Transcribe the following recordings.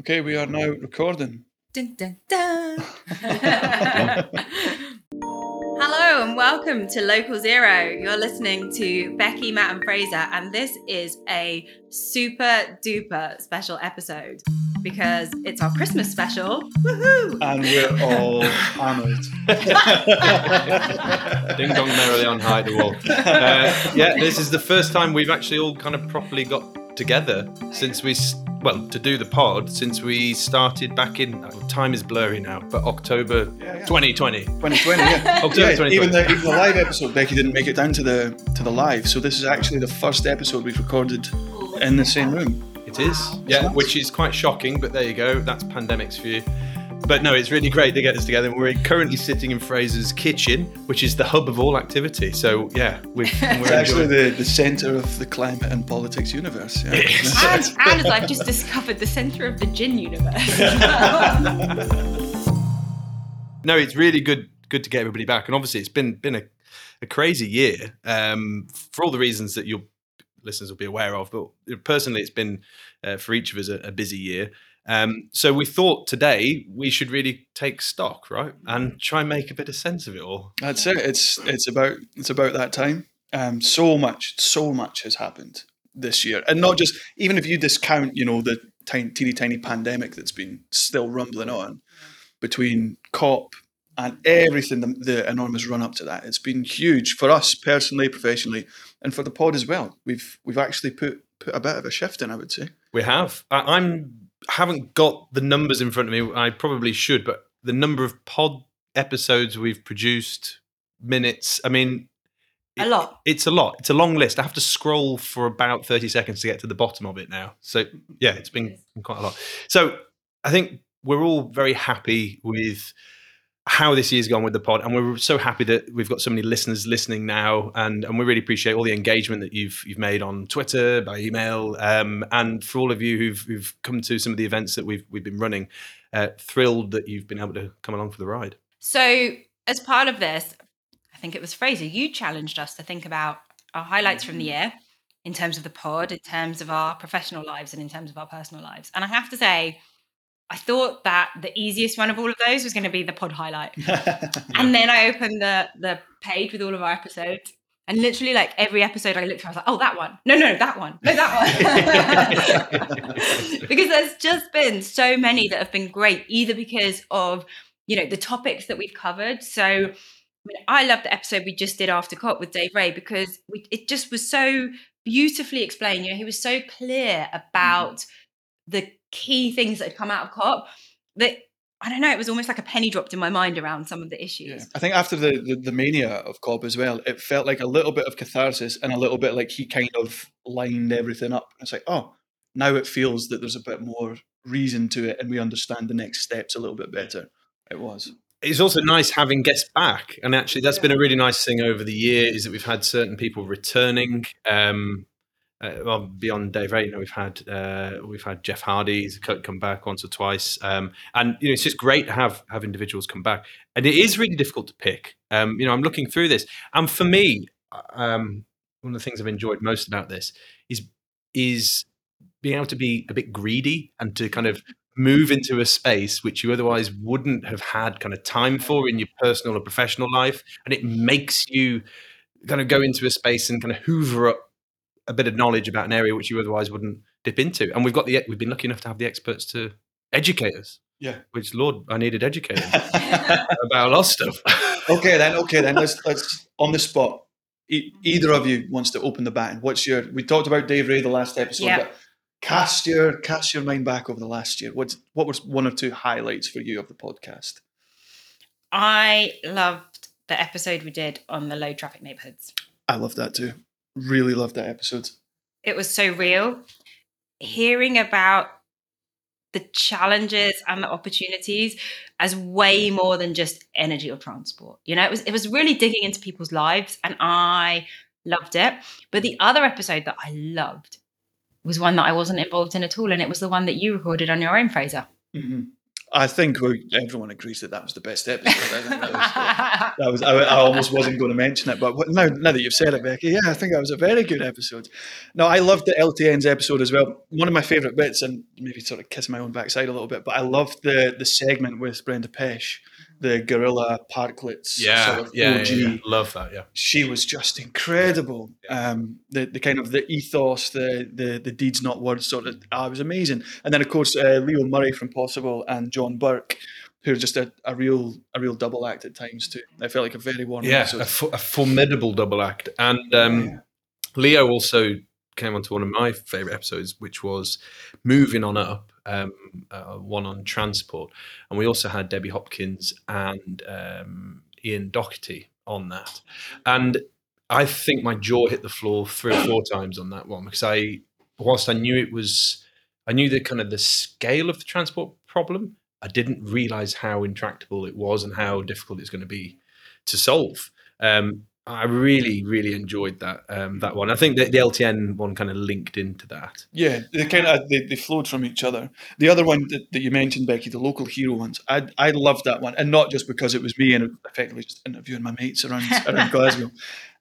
Okay, we are now recording. Dun, dun, dun. Hello and welcome to Local Zero. You're listening to Becky, Matt, and Fraser, and this is a super duper special episode because it's our Christmas special. Woohoo! And we're all hammered. Ding dong merrily on high the wall. Uh, yeah, this is the first time we've actually all kind of properly got together since we, s- well, to do the pod since we started back in. uh, Time is blurry now, but October Yeah, yeah. 2020. 2020, yeah. October Yeah, 2020. Even the, even the live episode, Becky didn't make it down to the to the live. So this is actually the first episode we've recorded in the same room. It is, yeah, nice. which is quite shocking, but there you go. That's pandemics for you. But no, it's really great to get us together. We're currently sitting in Fraser's kitchen, which is the hub of all activity. So yeah, we've, we're actually the, the centre of the climate and politics universe. Yeah. And, and as I've just discovered, the centre of the gin universe. no, it's really good good to get everybody back. And obviously, it's been been a, a crazy year um, for all the reasons that your listeners will be aware of. But personally, it's been uh, for each of us a, a busy year. Um, so we thought today we should really take stock, right, and try and make a bit of sense of it all. That's it. It's it's about it's about that time. Um, so much, so much has happened this year, and not just even if you discount, you know, the tiny, teeny tiny pandemic that's been still rumbling on between COP and everything, the, the enormous run up to that. It's been huge for us personally, professionally, and for the pod as well. We've we've actually put put a bit of a shift in, I would say. We have. I, I'm haven't got the numbers in front of me. I probably should, but the number of pod episodes we've produced, minutes. I mean, A lot. It's a lot. It's a long list. I have to scroll for about thirty seconds to get to the bottom of it now. So yeah, it's been quite a lot. So I think we're all very happy with how this year's gone with the pod, and we're so happy that we've got so many listeners listening now, and and we really appreciate all the engagement that you've you've made on Twitter, by email, um, and for all of you who've who've come to some of the events that we've we've been running. Uh, thrilled that you've been able to come along for the ride. So, as part of this, I think it was Fraser, you challenged us to think about our highlights from the year in terms of the pod, in terms of our professional lives, and in terms of our personal lives. And I have to say, I thought that the easiest one of all of those was going to be the pod highlight. And then I opened the the page with all of our episodes. And literally, like every episode I looked at, I was like, oh, that one. No, no, that one. No, that one. because there's just been so many that have been great, either because of, you know, the topics that we've covered. So, I mean, I love the episode we just did after COP with Dave Reay because we, it just was so beautifully explained. You know, he was so clear about the key things that had come out of COP that I don't know, it was almost like a penny dropped in my mind around some of the issues. Yeah. I think after the, the, the mania of COP as well, it felt like a little bit of catharsis and a little bit like he kind of lined everything up. It's like, oh, now it feels that there's a bit more reason to it and we understand the next steps a little bit better. It was. It's also nice having guests back, and actually, that's been a really nice thing over the year is that we've had certain people returning. Um, uh, well, beyond Dave Rayner, we've had uh, we've had Jeff Hardy's come back once or twice, um, and you know it's just great to have have individuals come back. And it is really difficult to pick. Um, you know, I'm looking through this, and for me, um, one of the things I've enjoyed most about this is is being able to be a bit greedy and to kind of move into a space which you otherwise wouldn't have had kind of time for in your personal or professional life, and it makes you kind of go into a space and kind of hoover up a bit of knowledge about an area which you otherwise wouldn't dip into. And we've got the we've been lucky enough to have the experts to educate us. Yeah. Which Lord, I needed educating about a lot of stuff. okay then. Okay then. Let's let's on the spot. E- either of you wants to open the baton. What's your? We talked about Dave Reay the last episode, Yeah. but cast your cast your mind back over the last year. What what was one or two highlights for you of the podcast? I loved the episode we did on the low traffic neighborhoods. I love that too. Really loved that episode. It was so real. Hearing about the challenges and the opportunities as way more than just energy or transport. You know, it was it was really digging into people's lives and I loved it. But the other episode that I loved was one that I wasn't involved in at all and it was the one that you recorded on your own Fraser. hmm I think we, everyone agrees that that was the best episode. I that was, uh, that was I, I almost wasn't going to mention it, but now, now that you've said it, Becky, yeah, I think that was a very good episode. No, I loved the LTN's episode as well. One of my favourite bits, and maybe sort of kissing my own backside a little bit, but I loved the the segment with Brenda Puech, the guerrilla parklets sort of OG. love that. Yeah, She was just incredible. Um, the the kind of the ethos, the the the deeds not words sort of. Ah, it was amazing. And then of course uh, Leo Murray from Possible and John Burke, who are just a, a real a real double act at times too. I felt like a very warm yeah, a, fu- a formidable double act. And um, Yeah. Leo also came onto one of my favorite episodes, which was moving on up, um, uh, one on transport, and we also had Debbie Hopkins and um, Ian Docherty on that, and I think my jaw hit the floor three or four times on that one because I, whilst I knew it was, I knew the kind of the scale of the transport problem, I didn't realize how intractable it was and how difficult it's going to be to solve. Um, I really, really enjoyed that um, that one. I think that the LTN one kind of linked into that. Yeah, they kind of they, they flowed from each other. The other one that, that you mentioned, Becky, the local hero ones, I I loved that one, and not just because it was me and effectively just interviewing my mates around around Glasgow,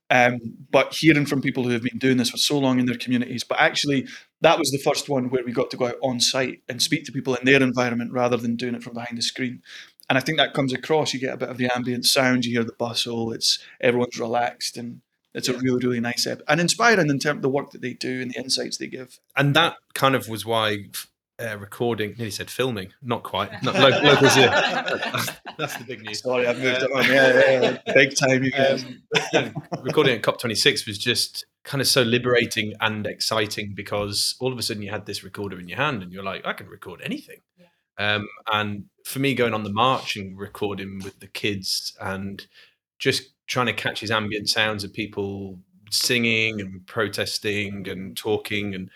um, but hearing from people who have been doing this for so long in their communities. But actually, that was the first one where we got to go out on site and speak to people in their environment rather than doing it from behind the screen. And I think that comes across. You get a bit of the ambient sound. You hear the bustle. It's everyone's relaxed and. It's a really, really nice ep- and inspiring in terms of the work that they do and the insights they give. And that kind of was why uh, recording, nearly said filming, not quite, not lo- locals here. That's the big news. Sorry, I've moved it on. Yeah, yeah, yeah. big time, you guys. Um, you recording at COP26 was just kind of so liberating and exciting because all of a sudden you had this recorder in your hand and you're like, I can record anything. Um, and for me, going on the march and recording with the kids and just trying to catch his ambient sounds of people singing and protesting and talking and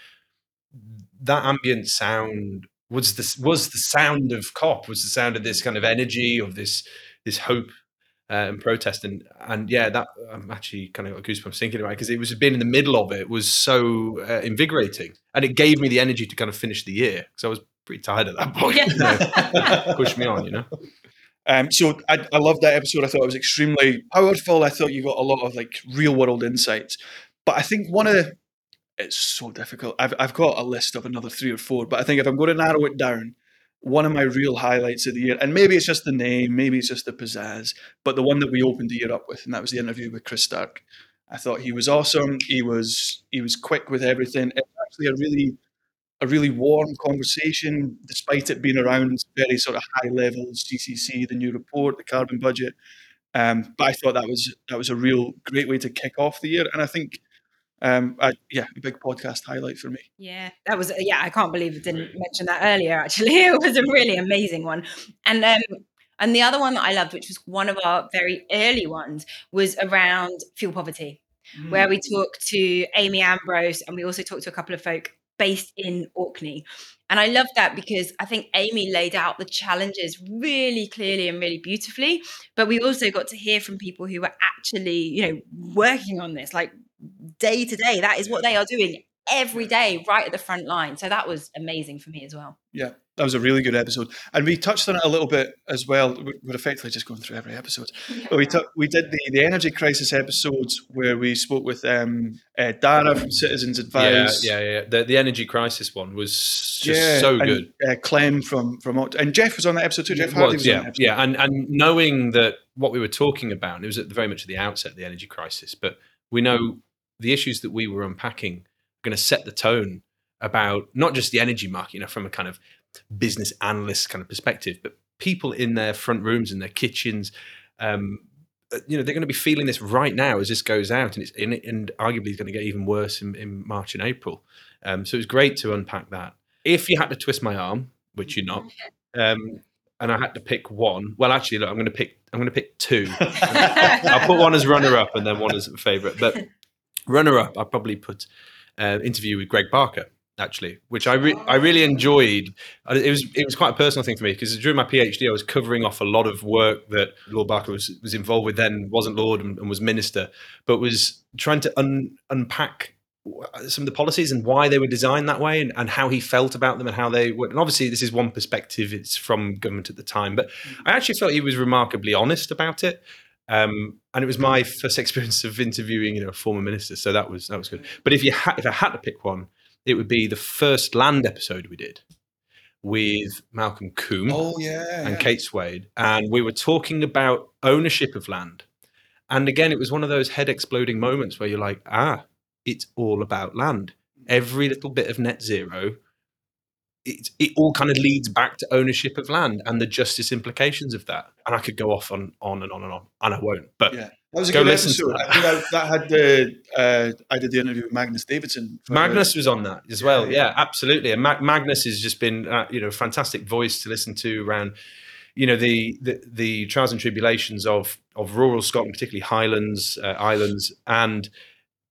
that ambient sound was the was the sound of cop was the sound of this kind of energy of this this hope uh, and protest. And and yeah that I'm actually kind of got goosebumps thinking about it because it was being in the middle of it was so uh, invigorating. And it gave me the energy to kind of finish the year because I was pretty tired at that point. Yeah. you know. Push me on, you know. Um, so I, I loved that episode. I thought it was extremely powerful. I thought you got a lot of like real world insights. But I think one of the, it's so difficult. I've I've got a list of another three or four, but I think if I'm going to narrow it down, one of my real highlights of the year, and maybe it's just the name, maybe it's just the pizzazz, but the one that we opened the year up with, and that was the interview with Chris Stark. I thought he was awesome. He was he was quick with everything. It's actually a really a really warm conversation, despite it being around very sort of high levels, CCC, the new report, the carbon budget. Um, but I thought that was that was a real great way to kick off the year, and I think, um, I, yeah, a big podcast highlight for me. Yeah, that was yeah. I can't believe I didn't mention that earlier. Actually, it was a really amazing one. And um, and the other one that I loved, which was one of our very early ones, was around fuel poverty, where we talked to Aimee Ambrose, and we also talked to a couple of folk based in Orkney. And I love that because I think Aimee laid out the challenges really clearly and really beautifully. But we also got to hear from people who were actually, you know, working on this like day to day. That is what they are doing every day, right at the front line. So that was amazing for me as well. Yeah, that was a really good episode, and we touched on it a little bit as well. We- We're effectively just going through every episode. But we took we did the, the energy crisis episodes where we spoke with um, uh, Dara from Citizens Advice. yeah, yeah. The, the energy crisis one was just so and, good. Uh, Clem from from Oct- and Jeff was on that episode too. Jeff Hardy was, was on yeah, that episode. yeah, and and knowing that what we were talking about, it was at the very much at the outset, the energy crisis, but we know the issues that we were unpacking are going to set the tone about not just the energy market, you know, from a kind of business analyst kind of perspective, but people in their front rooms, in their kitchens. Um, uh, you know, they're going to be feeling this right now as this goes out, and it's and, and arguably it's going to get even worse in, in March and April. Um, so it was great to unpack that. If you had to twist my arm, which you're not, um, and I had to pick one. Well, actually, look, I'm going to pick. I'm going to pick two. I'll put one as runner-up and then one as a favourite. But runner-up, I'll probably put uh, interview with Greg Barker actually, which I re- I really enjoyed. Uh, It was it was quite a personal thing for me because during my PhD, I was covering off a lot of work that Lord Barker was was involved with. Then wasn't Lord and, and was minister, but was trying to un- unpack some of the policies and why they were designed that way and, and how he felt about them and how they were and obviously this is one perspective it's from government at the time but i actually felt he was remarkably honest about it um, and it was my first experience of interviewing you know a former minister so that was that was good but if you ha- if i had to pick one it would be the first land episode we did with malcolm combe Oh yeah, and yeah. Kate Swade, and we were talking about ownership of land. And again, it was one of those head exploding moments where you're like, ah, it's all about land. Every little bit of net zero, it, it all kind of leads back to ownership of land and the justice implications of that. And I could go off on, on and on and on, and I won't. But Yeah. That was a Go good listen to episode. that. I think I, that had the uh, I did the interview with Magnus Davidson. for- Magnus was on that as well. Yeah, Yeah, absolutely. And Ma- Magnus has just been, uh, you know, a fantastic voice to listen to around, you know, the the, the trials and tribulations of of rural Scotland, particularly Highlands, uh, Islands, and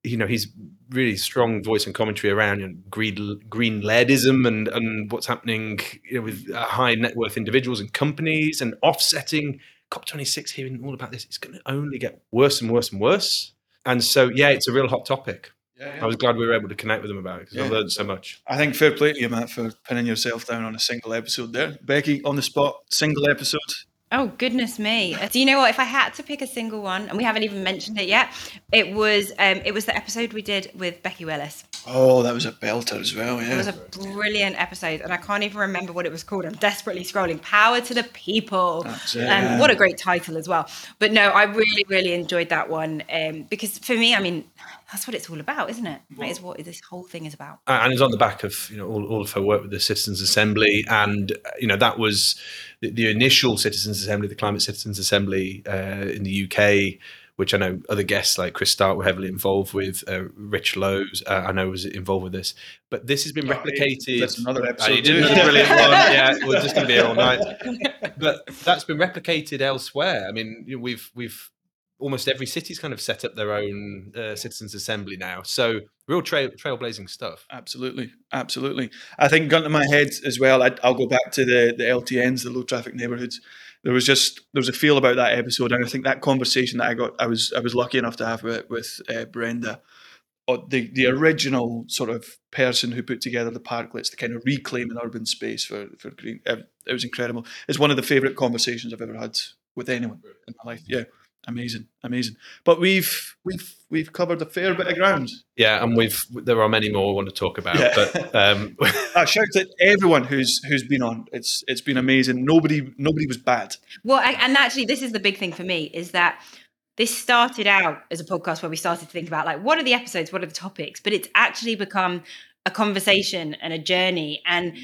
you know, he's really strong voice and commentary around you know, green green lairdism and and what's happening you know, with uh, high net worth individuals and companies and offsetting. COP26 hearing all about this, it's going to only get worse and worse and worse. And so, yeah, it's a real hot topic. Yeah, yeah. I was glad we were able to connect with them about it because I learned so much. I think fair play to you, Matt, for pinning yourself down on a single episode there. Becky, on the spot, single episode. Oh goodness me! Do you know what? If I had to pick a single one, and we haven't even mentioned it yet, it was um, it was the episode we did with Becky Willis. Oh, that was a belter as well, yeah. It was a brilliant episode, and I can't even remember what it was called. I'm desperately scrolling. Power to the people. That's it. Um, what a great title as well. But no, I really, really enjoyed that one um, because for me, I mean, that's what it's all about, isn't it? That is what this whole thing is about. And it's on the back of you know all, all of her work with the Citizens Assembly, and uh, you know that was the, the initial Citizens Assembly, the Climate Citizens Assembly uh, in the UK, which I know other guests like Chris Stark were heavily involved with. Uh, Rich Lowes, uh, I know, was involved with this. But this has been Oh, replicated. That's another Uh, episode. you did too. another brilliant one. Yeah, we're just going to be here all night. But that's been replicated elsewhere. I mean, you know, we've we've almost every city's kind of set up their own uh, citizens assembly now. So real trail trailblazing stuff. Absolutely, absolutely. I think gun to my head as well. I, I'll go back to the the LTNs, the low traffic neighborhoods. There was just there was a feel about that episode, and I think that conversation that I got, I was I was lucky enough to have with, with uh, Brenda, uh, the the original sort of person who put together the parklets to kind of reclaim an urban space for for green. It it was incredible. It's one of the favourite conversations I've ever had with anyone in my life. Yeah, amazing, amazing. But we've we've we've covered a fair bit of ground. Yeah, and we've there are many more we want to talk about, Yeah. but um, Uh, shout to everyone who's who's been on. It's it's been amazing. Nobody nobody was bad. Well, I, and actually, this is the big thing for me is that this started out as a podcast where we started to think about like what are the episodes, what are the topics, but it's actually become a conversation and a journey and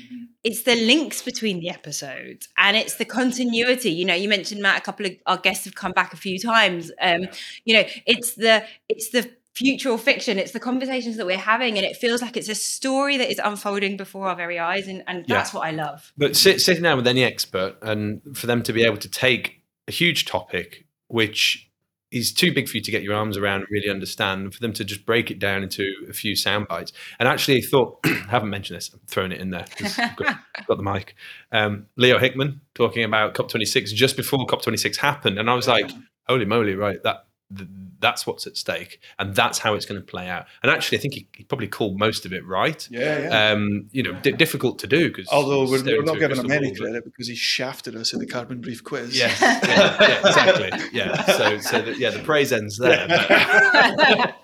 it's the links between the episodes and it's the continuity. You know you mentioned matt a couple of our guests have come back a few times um you know it's the it's the future or fiction it's the conversations that we're having and it feels like it's a story that is unfolding before our very eyes and, and Yeah. that's what i love. But sit, sitting down with any expert and for them to be able to take a huge topic which is too big for you to get your arms around and really understand, for them to just break it down into a few sound bites. And actually, I thought I haven't mentioned this. I'm throwing it in there. I've got, got the mic. Um, Leo Hickman talking about COP26 just before COP26 happened, and I was like, "Holy moly!" Right, that th- that's what's at stake, and that's how it's going to play out. And actually, I think he, he probably called most of it right. Yeah, yeah. Um, you know, d- difficult to do because Although we're, we're not giving him any credit because he shafted us in the carbon brief quiz. Yeah, yeah, yeah, exactly. Yeah. So, so the, yeah, the praise ends there. But,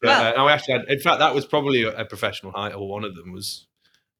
but, uh, no, actually, I- in fact, that was probably a, a professional high, or one of them was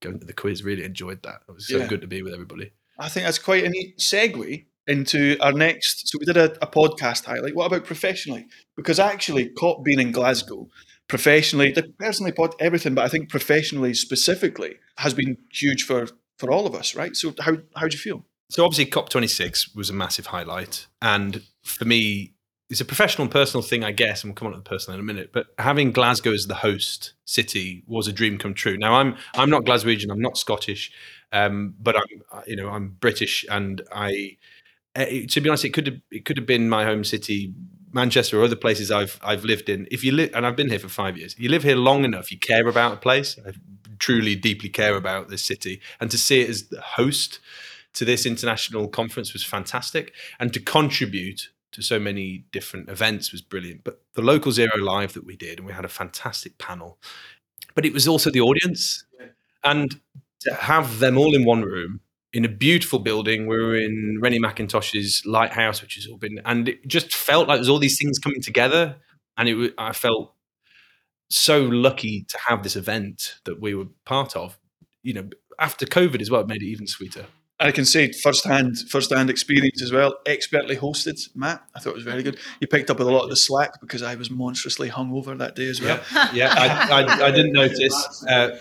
going to the quiz. Really enjoyed that. It was so Yeah. good to be with everybody. I think that's quite a neat segue into our next. So we did a, a podcast highlight. What about professionally? Because actually, COP being in Glasgow, professionally, the personally, pod, everything, but I think professionally specifically has been huge for for all of us, right? So how how do you feel? So obviously, COP26 was a massive highlight, and for me, it's a professional and personal thing, I guess, and we'll come on to the personal in a minute. But having Glasgow as the host city was a dream come true. Now, I'm I'm not Glaswegian, I'm not Scottish, um, but I'm you know I'm British, and I Uh, it- to be honest, it could have it could have been my home city. Manchester or other places I've I've lived in. If you live and I've been here for five years, you live here long enough, you care about a place. I truly, deeply care about this city, and to see it as the host to this international conference was fantastic and to contribute to so many different events was brilliant but the local zero live that we did and we had a fantastic panel but it was also the audience and to have them all in one room in a beautiful building we were in rennie mackintosh's lighthouse which has all been and it just felt like there's all these things coming together and it i felt so lucky to have this event that we were part of. You know after covid as well it made it even sweeter I can say firsthand, firsthand experience as well. Expertly hosted, Matt. I thought it was very good. You picked up with a lot of the slack because I was monstrously hungover that day as well. yeah, I, I, I didn't notice. Uh,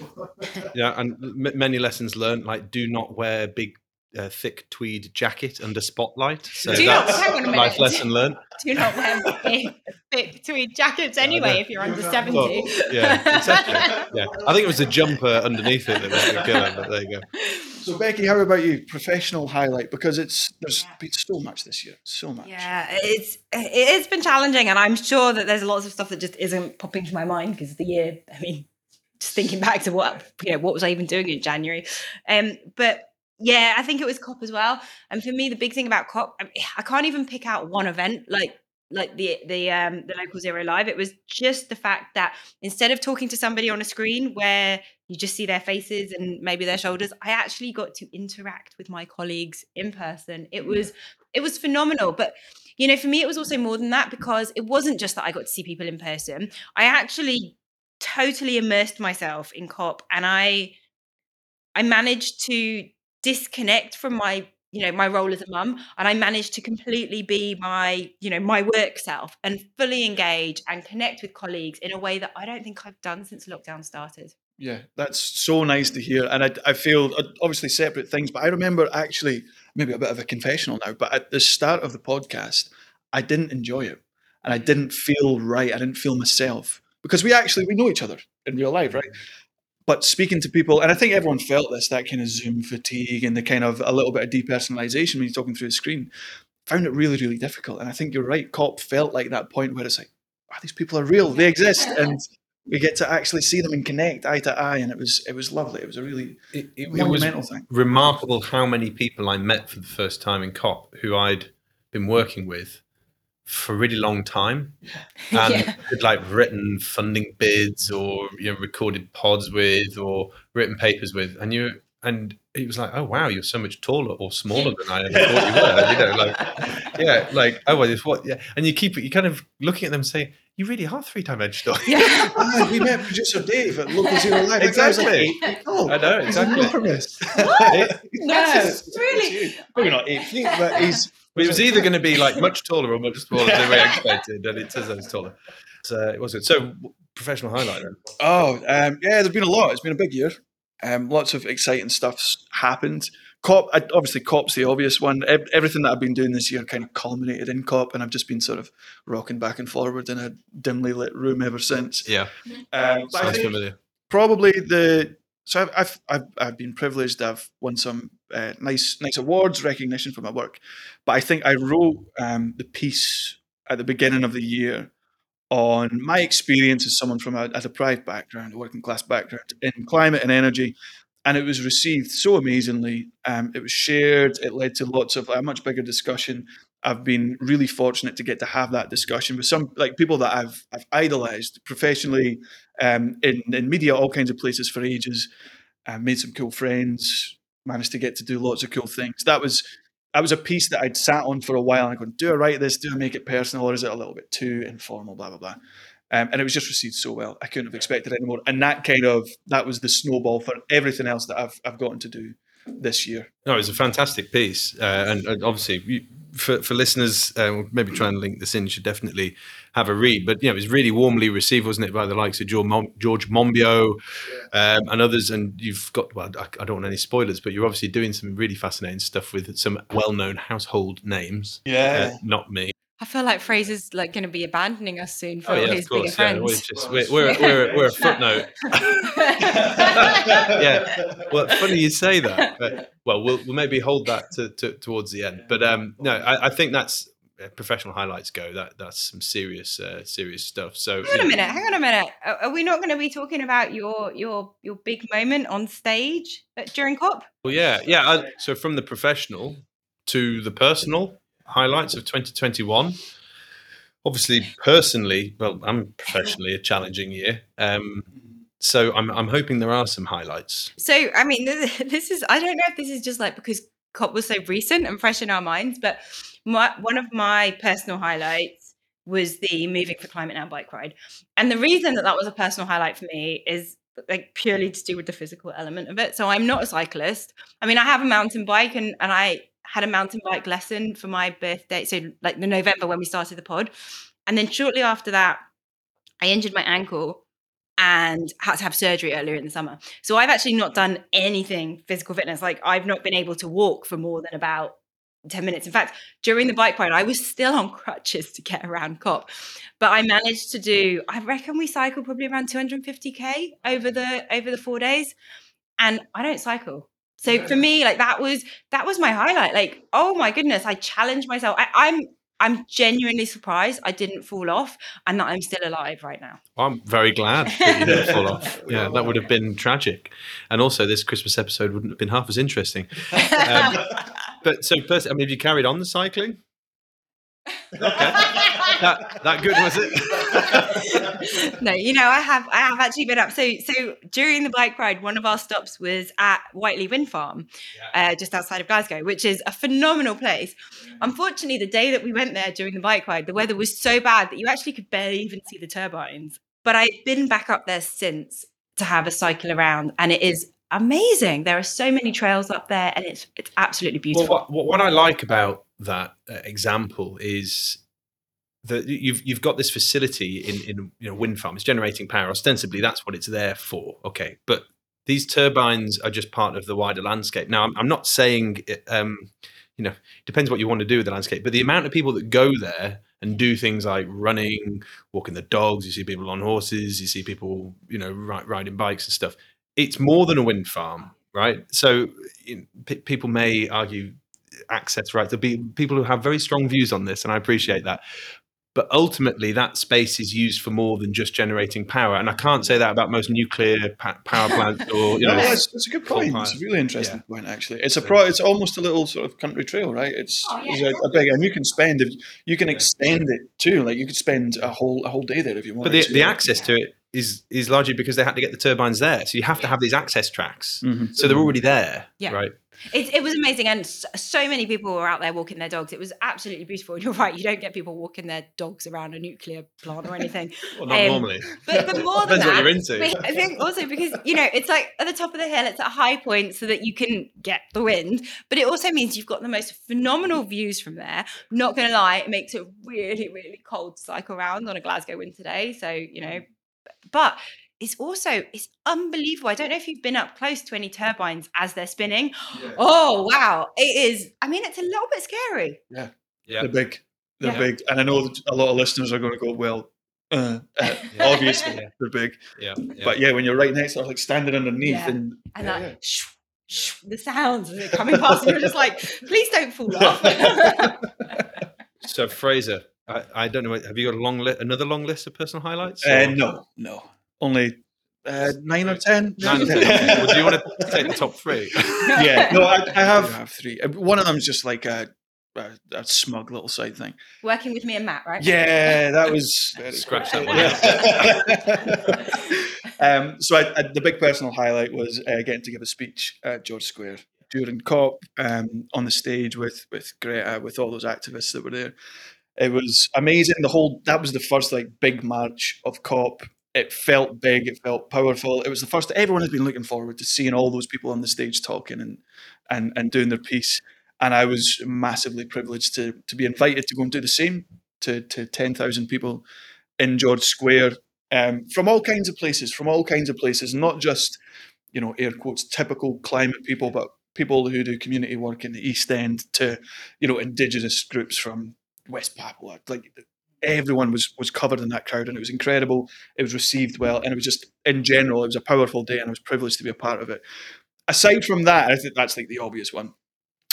yeah, and m- many lessons learned, like do not wear big, uh, thick tweed jacket under spotlight. So Do not- that's hang on a life minute. lesson learned. Do not wear thick tweed jackets anyway if you're under 70. Well, yeah, exactly. Yeah, I think it was the jumper underneath it that was the killer. But there you go. So Becky, how about you? Professional highlight because it's there's been so much this year, so much. Yeah, it's it's been challenging, and I'm sure that there's lots of stuff that just isn't popping to my mind because the year. I mean, just thinking back to what you know, what was I even doing in January? Um, but yeah, I think it was COP as well. And for me, the big thing about COP, I, can't even pick out one event like like the the um the local zero live. It was just the fact that instead of talking to somebody on a screen where you just see their faces and maybe their shoulders, I actually got to interact with my colleagues in person. It was it was phenomenal, but you know, for me, it was also more than that because it wasn't just that I got to see people in person. I actually totally immersed myself in COP and I I managed to disconnect from my you know my role as a mum and I managed to completely be my you know my work self and fully engage and connect with colleagues in a way that I don't think I've done since lockdown started. Yeah, that's so nice to hear. And I, I feel uh, obviously separate things, but I remember actually maybe a bit of a confessional now, but at the start of the podcast, I didn't enjoy it and I didn't feel right. I didn't feel myself because we actually we know each other in real life, right? But speaking to people, and I think everyone felt this that kind of Zoom fatigue and the kind of a little bit of depersonalization when you're talking through the screen, found it really, really difficult. And I think you're right. COP felt like that point where it's like, oh, these people are real, they exist, and we get to actually see them and connect eye to eye. And it was it was lovely. It was a really It, it, it was thing. remarkable how many people I met for the first time in COP who I'd been working with for a really long time and Yeah. had like written funding bids or you know recorded pods with or written papers with and you and it was like oh wow you're so much taller or smaller than I ever thought you were you know like yeah like oh well it's what yeah and you keep it you kind of looking at them saying you really are three dimensional Yeah. Ah, we met producer Dave at Local Zero Live. That guy was like Exactly. eight feet tall. I know He's exactly enormous. no, really. Maybe not eight feet, but he's. But it was either going to be like much taller or much smaller than we expected, and it turns out it's taller. So it was good. So professional highlight then. Oh, um, yeah, there's been a lot. It's been a big year. Um, lots of exciting stuff's happened. Cop, I- obviously, Cop's the obvious one. Ev- Everything that I've been doing this year kind of culminated in Cop, and I've just been sort of rocking back and forward in a dimly lit room ever since. Yeah, Um, sounds familiar. probably the so I've I've I've, I've been privileged. I've won some uh, nice nice awards, recognition for my work. But I think I wrote um, the piece at the beginning of the year on my experience as someone from a, a deprived background, a working class background in climate and energy, and it was received so amazingly. Um, it was shared. It led to lots of a much bigger discussion. I've been really fortunate to get to have that discussion with some like people that I've I've idolized professionally um, in in media, all kinds of places for ages. I made some cool friends. Managed to get to do lots of cool things. That was that was a piece that I'd sat on for a while. And I go, do I write this? Do I make it personal, or is it a little bit too informal? Blah blah blah. Um, and it was just received so well. I couldn't have expected any more. And that kind of that was the snowball for everything else that I've I've gotten to do this year. No, it was a fantastic piece, uh, and, and, obviously you, for for listeners, uh, maybe try and link this in. You should definitely have a read. But you know, it was really warmly received, wasn't it, by the likes of George, Mom- George Monbiot um, and others. And you've got well, I, I, don't want any spoilers, but you're obviously doing some really fascinating stuff with some well-known household names. Yeah, uh, not me. I feel like Fraser's like going to be abandoning us soon for oh, yeah, his course, bigger friends. Yeah, we're, just, we're, we're, we're, we're a footnote. yeah. Well, funny you say that. But, well, we'll, we'll maybe hold that to, to, towards the end. But um, no, I, I think that's professional highlights go. That that's some serious uh, serious stuff. So hang on a minute. Hang on a minute. Are we not going to be talking about your your your big moment on stage during COP? Well, yeah, yeah. I, so from the professional to the personal highlights of 2021. Obviously, personally, well, I'm professionally a challenging year. Um, so I'm, I'm hoping there are some highlights. So, I mean, this is, I don't know if this is just like because COP was so recent and fresh in our minds, but my, one of my personal highlights was the Moving for Climate Now bike ride. And the reason that that was a personal highlight for me is like purely to do with the physical element of it. So I'm not a cyclist. I mean, I have a mountain bike and, and I had a mountain bike lesson for my birthday. So, like the November when we started the pod. And then shortly after that, I injured my ankle and had to have surgery earlier in the summer. So, I've actually not done anything physical fitness. Like, I've not been able to walk for more than about 10 minutes. In fact, during the bike ride, I was still on crutches to get around COP. But I managed to do, I reckon we cycled probably around 250k over the over the four days. And I don't cycle. So for me, like that was that was my highlight. Like, oh my goodness, I challenged myself. I, I'm I'm genuinely surprised I didn't fall off and that I'm still alive right now. I'm very glad that you didn't fall off. Yeah, that would have been tragic. And also, this Christmas episode wouldn't have been half as interesting. Um, but so, first, I mean, have you carried on the cycling? Okay. that that good was it? no, you know, I have I have actually been up. So so during the bike ride, one of our stops was at Whitelee Wind Farm, yeah. uh, just outside of Glasgow, which is a phenomenal place. Unfortunately, the day that we went there during the bike ride, the weather was so bad that you actually could barely even see the turbines. But I've been back up there since to have a cycle around, and it is amazing. There are so many trails up there, and it's it's absolutely beautiful. Well, what, what I like about that uh, example is that you've you've got this facility in in you know wind farm. It's generating power. Ostensibly, that's what it's there for. Okay, but these turbines are just part of the wider landscape. Now, I'm, I'm not saying it, um, you know depends what you want to do with the landscape, but the amount of people that go there and do things like running, walking the dogs. You see people on horses. You see people, you know, riding bikes and stuff it's more than a wind farm, right? So you know, p- people may argue access right. There'll be people who have very strong views on this, and I appreciate that. But ultimately, that space is used for more than just generating power. And I can't say that about most nuclear pa- power plants or you know. No, that's, that's, a good point. It's a really interesting yeah. point, actually. It's a pro. It's almost a little sort of country trail, right? It's, oh, yeah. it's a, a, big, and you can spend you can extend it too. Like you could spend a whole a whole day there if you want. But the, to. the access to it is is largely because they had to get the turbines there. So you have to have these access tracks. Mm-hmm. So they're already there, yeah. right? It, it was amazing, and so many people were out there walking their dogs. It was absolutely beautiful. And you're right, you don't get people walking their dogs around a nuclear plant or anything. well, not um, normally. But, but more than that, what you're into. I think also because you know it's like at the top of the hill, it's at a high point so that you can get the wind. But it also means you've got the most phenomenal views from there. Not going to lie, it makes it really, really cold to cycle around on a Glasgow winter day. So you know but it's also it's unbelievable. I don't know if you've been up close to any turbines as they're spinning. Yeah. Oh wow, it is. I mean, it's a little bit scary. Yeah, yeah, they're big. They're yeah. big, and I know a lot of listeners are going to go, "Well, uh, uh, yeah. obviously they're big." Yeah, but yeah, when you're right next to, like standing underneath, and and like, shh, shh, the sounds coming past, and you're just like, "Please don't fall off." so Fraser, I, I, don't know. Have you got a long li- another long list of personal highlights? Uh, no, no. Only uh, nine or ten. Nine or ten. well, do you want to take the top three? yeah, no, I, I have, I have three. Uh, One of them's just like a, a, a smug little side thing. Working with me and Matt, right? Yeah, that was Scratch cool. that Yeah. um, so I, I, the big personal highlight was uh, getting to give a speech at George Square during COP um, on the stage with with Greta, with all those activists that were there. It was amazing. The whole that was the first like big march of COP. It felt big. It felt powerful. It was the first. Everyone has been looking forward to seeing all those people on the stage talking and and and doing their piece. And I was massively privileged to to be invited to go and do the same to to ten thousand people in George Square um, from all kinds of places, from all kinds of places, not just you know air quotes typical climate people, but people who do community work in the East End to you know indigenous groups from West Papua. Like everyone was was covered in that crowd, and it was incredible. It was received well, and it was just in general, it was a powerful day, and I was privileged to be a part of it. Aside from that, I think that's like the obvious one.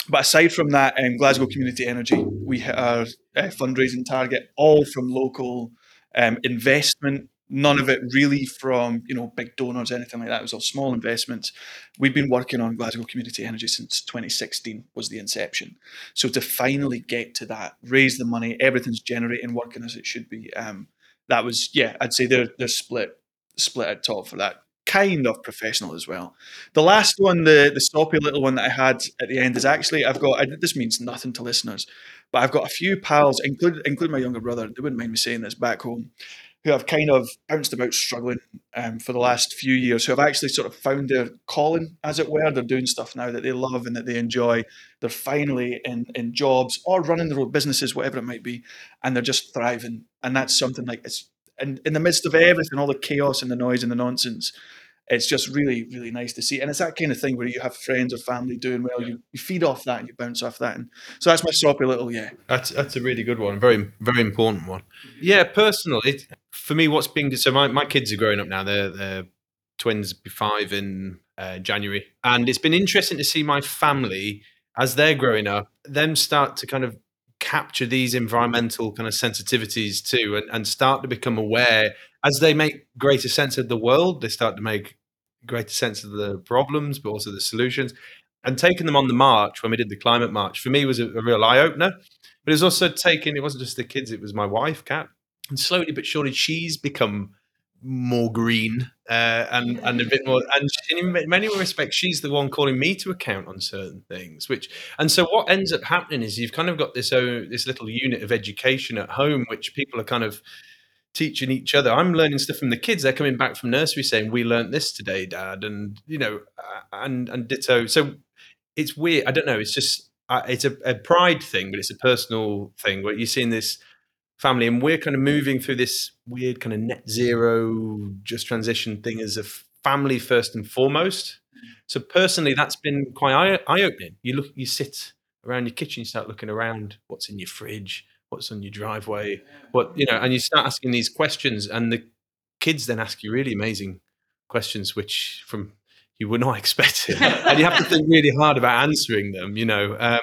But aside from that, um, Glasgow Community Energy, we hit our uh, fundraising target, all from local um, investment. None of it really from you know big donors, anything like that. It was all small investments. We've been working on Glasgow Community Energy since 2016 was the inception. So to finally get to that, raise the money, everything's generating, working as it should be. Um, that was yeah, I'd say they're they're split split at top for that. Kind of professional as well. The last one, the the soppy little one that I had at the end is actually I've got. I, this means nothing to listeners, but I've got a few pals, include include my younger brother. They wouldn't mind me saying this back home, who have kind of bounced about struggling um, for the last few years, who have actually sort of found their calling, as it were. They're doing stuff now that they love and that they enjoy. They're finally in in jobs or running their own businesses, whatever it might be, and they're just thriving. And that's something like it's in, in the midst of everything, all the chaos and the noise and the nonsense, it's just really, really nice to see. And it's that kind of thing where you have friends or family doing well, you, you feed off that and you bounce off that. And so that's my soppy little, yeah. That's that's a really good one, very very important one. Yeah, personally, for me, what's been so my, my kids are growing up now. They're they're twins, be five in uh, January, and it's been interesting to see my family as they're growing up, them start to kind of capture these environmental kind of sensitivities too, and, and start to become aware as they make greater sense of the world. They start to make greater sense of the problems, but also the solutions. And taking them on the march when we did the climate march for me was a, a real eye opener. But it was also taking it wasn't just the kids; it was my wife, Kat, and slowly but surely she's become more green uh, and and a bit more and in many respects she's the one calling me to account on certain things which and so what ends up happening is you've kind of got this oh, this little unit of education at home which people are kind of teaching each other. I'm learning stuff from the kids. They're coming back from nursery saying we learnt this today dad and you know and and ditto so it's weird. I don't know. It's just it's a, a pride thing but it's a personal thing where you're seeing this family and we're kind of moving through this weird kind of net zero just transition thing as a family first and foremost. So personally that's been quite eye- eye-opening. You look you sit around your kitchen you start looking around what's in your fridge what's on your driveway. What you know and you start asking these questions and the kids then ask you really amazing questions which from you were not expecting and you have to think really hard about answering them you know um,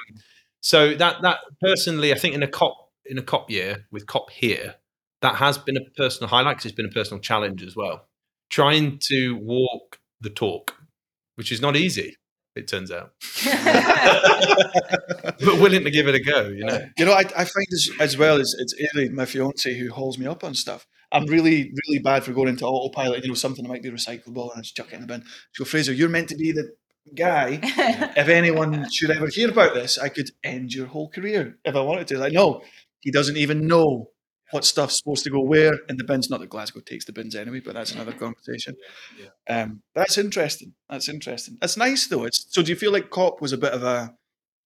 so that that personally i think in a cop in a cop year with cop here that has been a personal highlight because it's been a personal challenge as well. Trying to walk the talk which is not easy it turns out but willing to give it a go you know You know, I, I find as, as well as it's Ailey, my fiance, who hauls me up on stuff. I'm really, really bad for going into autopilot. You know, something that might be recyclable and I just chuck it in the bin. So, Fraser, you're meant to be the guy. If anyone should ever hear about this, I could end your whole career if I wanted to. Like, no, he doesn't even know what stuff's supposed to go where in the bins. Not that Glasgow takes the bins anyway, but that's another conversation. Um, that's interesting. That's interesting. That's nice though. It's so. Do you feel like COP was a bit of a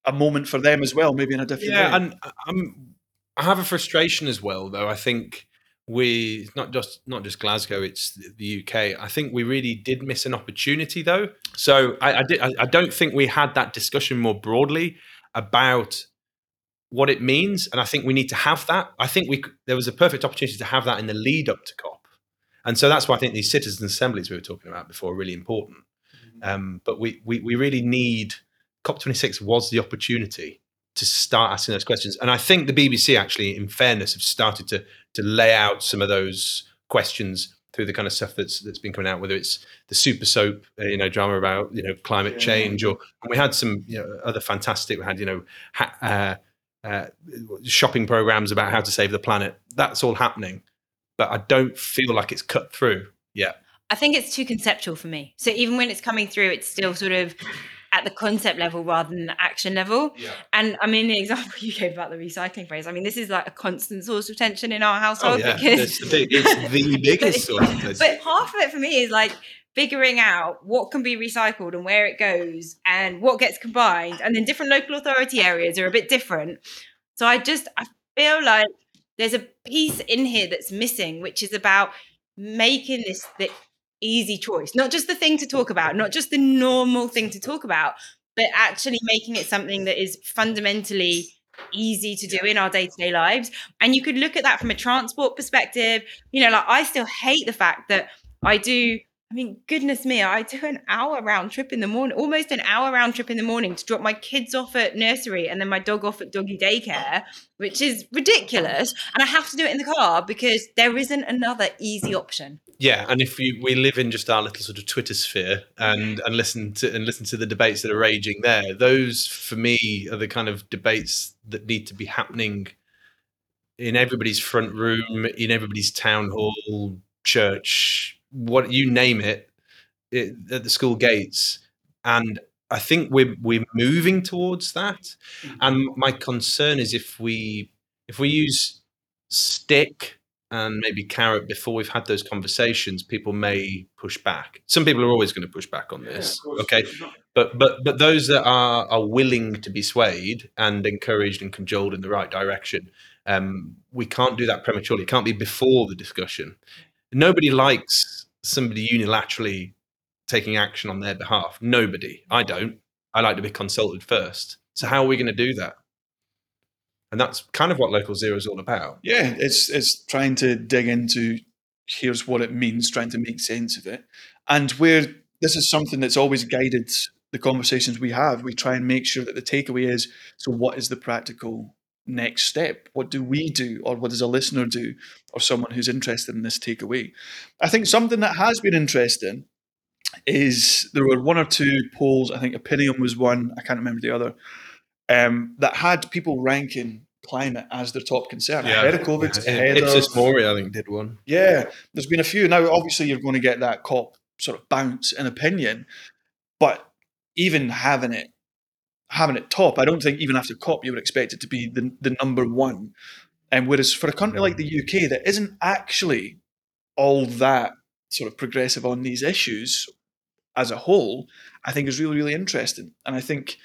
a moment for them as well, maybe in a different yeah way? and I'm, i have a frustration as well though i think we not just not just glasgow it's the uk i think we really did miss an opportunity though so i i, did, I, I don't think we had that discussion more broadly about what it means and i think we need to have that i think we there was a perfect opportunity to have that in the lead up to cop and so that's why i think these citizen assemblies we were talking about before are really important um, but we, we we really need COP26 was the opportunity to start asking those questions. And I think the BBC actually, in fairness, have started to to lay out some of those questions through the kind of stuff that's that's been coming out, whether it's the super soap, uh, you know, drama about you know climate Yeah. change, or and we had some you know other fantastic. We had you know ha- uh, uh, shopping programs about how to save the planet. That's all happening, but I don't feel like it's cut through yet. I think it's too conceptual for me. So even when it's coming through, it's still sort of at the concept level rather than the action level. Yeah. And I mean, the example you gave about the recycling phrase, I mean, this is like a constant source of tension in our Oh household yeah, because it's the, big, it's the biggest source. of this. but half of it for me is like figuring out what can be recycled and where it goes and what gets combined. And then different local authority areas are a bit different. So i just i feel like there's a piece in here that's missing which is about making this the easy choice. Not just the thing to talk about not just the normal thing to talk about but actually making it something that is fundamentally easy to do in our day-to-day lives. And you could look at that from a transport perspective. You know like i still hate the fact that i do i mean goodness me i do an hour round trip in the morning almost an hour round trip in the morning to drop my kids off at nursery and then my dog off at doggy daycare which is ridiculous. And i have to do it in the car because there isn't another easy option. Yeah, and if you, we live in just our little sort of Twitter sphere and and listen to and listen to the debates that are raging there, those for me are the kind of debates that need to be happening in everybody's front room, in everybody's town hall, church, what you name it, it at the school gates, and I think we're we're moving towards that. And my concern is if we if we use stick and maybe carrot before we've had those conversations, people may push back. Some people are always going to push back on this. okay. But but but those that are are willing to be swayed and encouraged and cajoled in the right direction, um, we can't do that prematurely. It can't be before the discussion. Nobody likes somebody unilaterally taking action on their behalf. Nobody. I don't. I like to be consulted first. So how are we going to do that? And that's kind of what local zero is all about. Yeah, it's it's trying to dig into here's what it means, trying to make sense of it, and where this is something that's always guided the conversations we have. We try and make sure that the takeaway is so. What is the practical next step? What do we do, or what does a listener do, or someone who's interested in this takeaway? I think something that has been interesting is there were one or two polls. I think Opinium was one. I can't remember the other. Um, that had people ranking climate as their top concern Yeah, ahead of COVID, Yeah. ahead Ipsos of Mori, I think, did one. yeah. There's been a few now. Obviously, you're going to get that cop sort of bounce in opinion, but even having it having it top, I don't think even after cop you would expect it to be the the number one. And whereas for a country like the UK that isn't actually all that sort of progressive on these issues as a whole, I think is really really interesting. And I think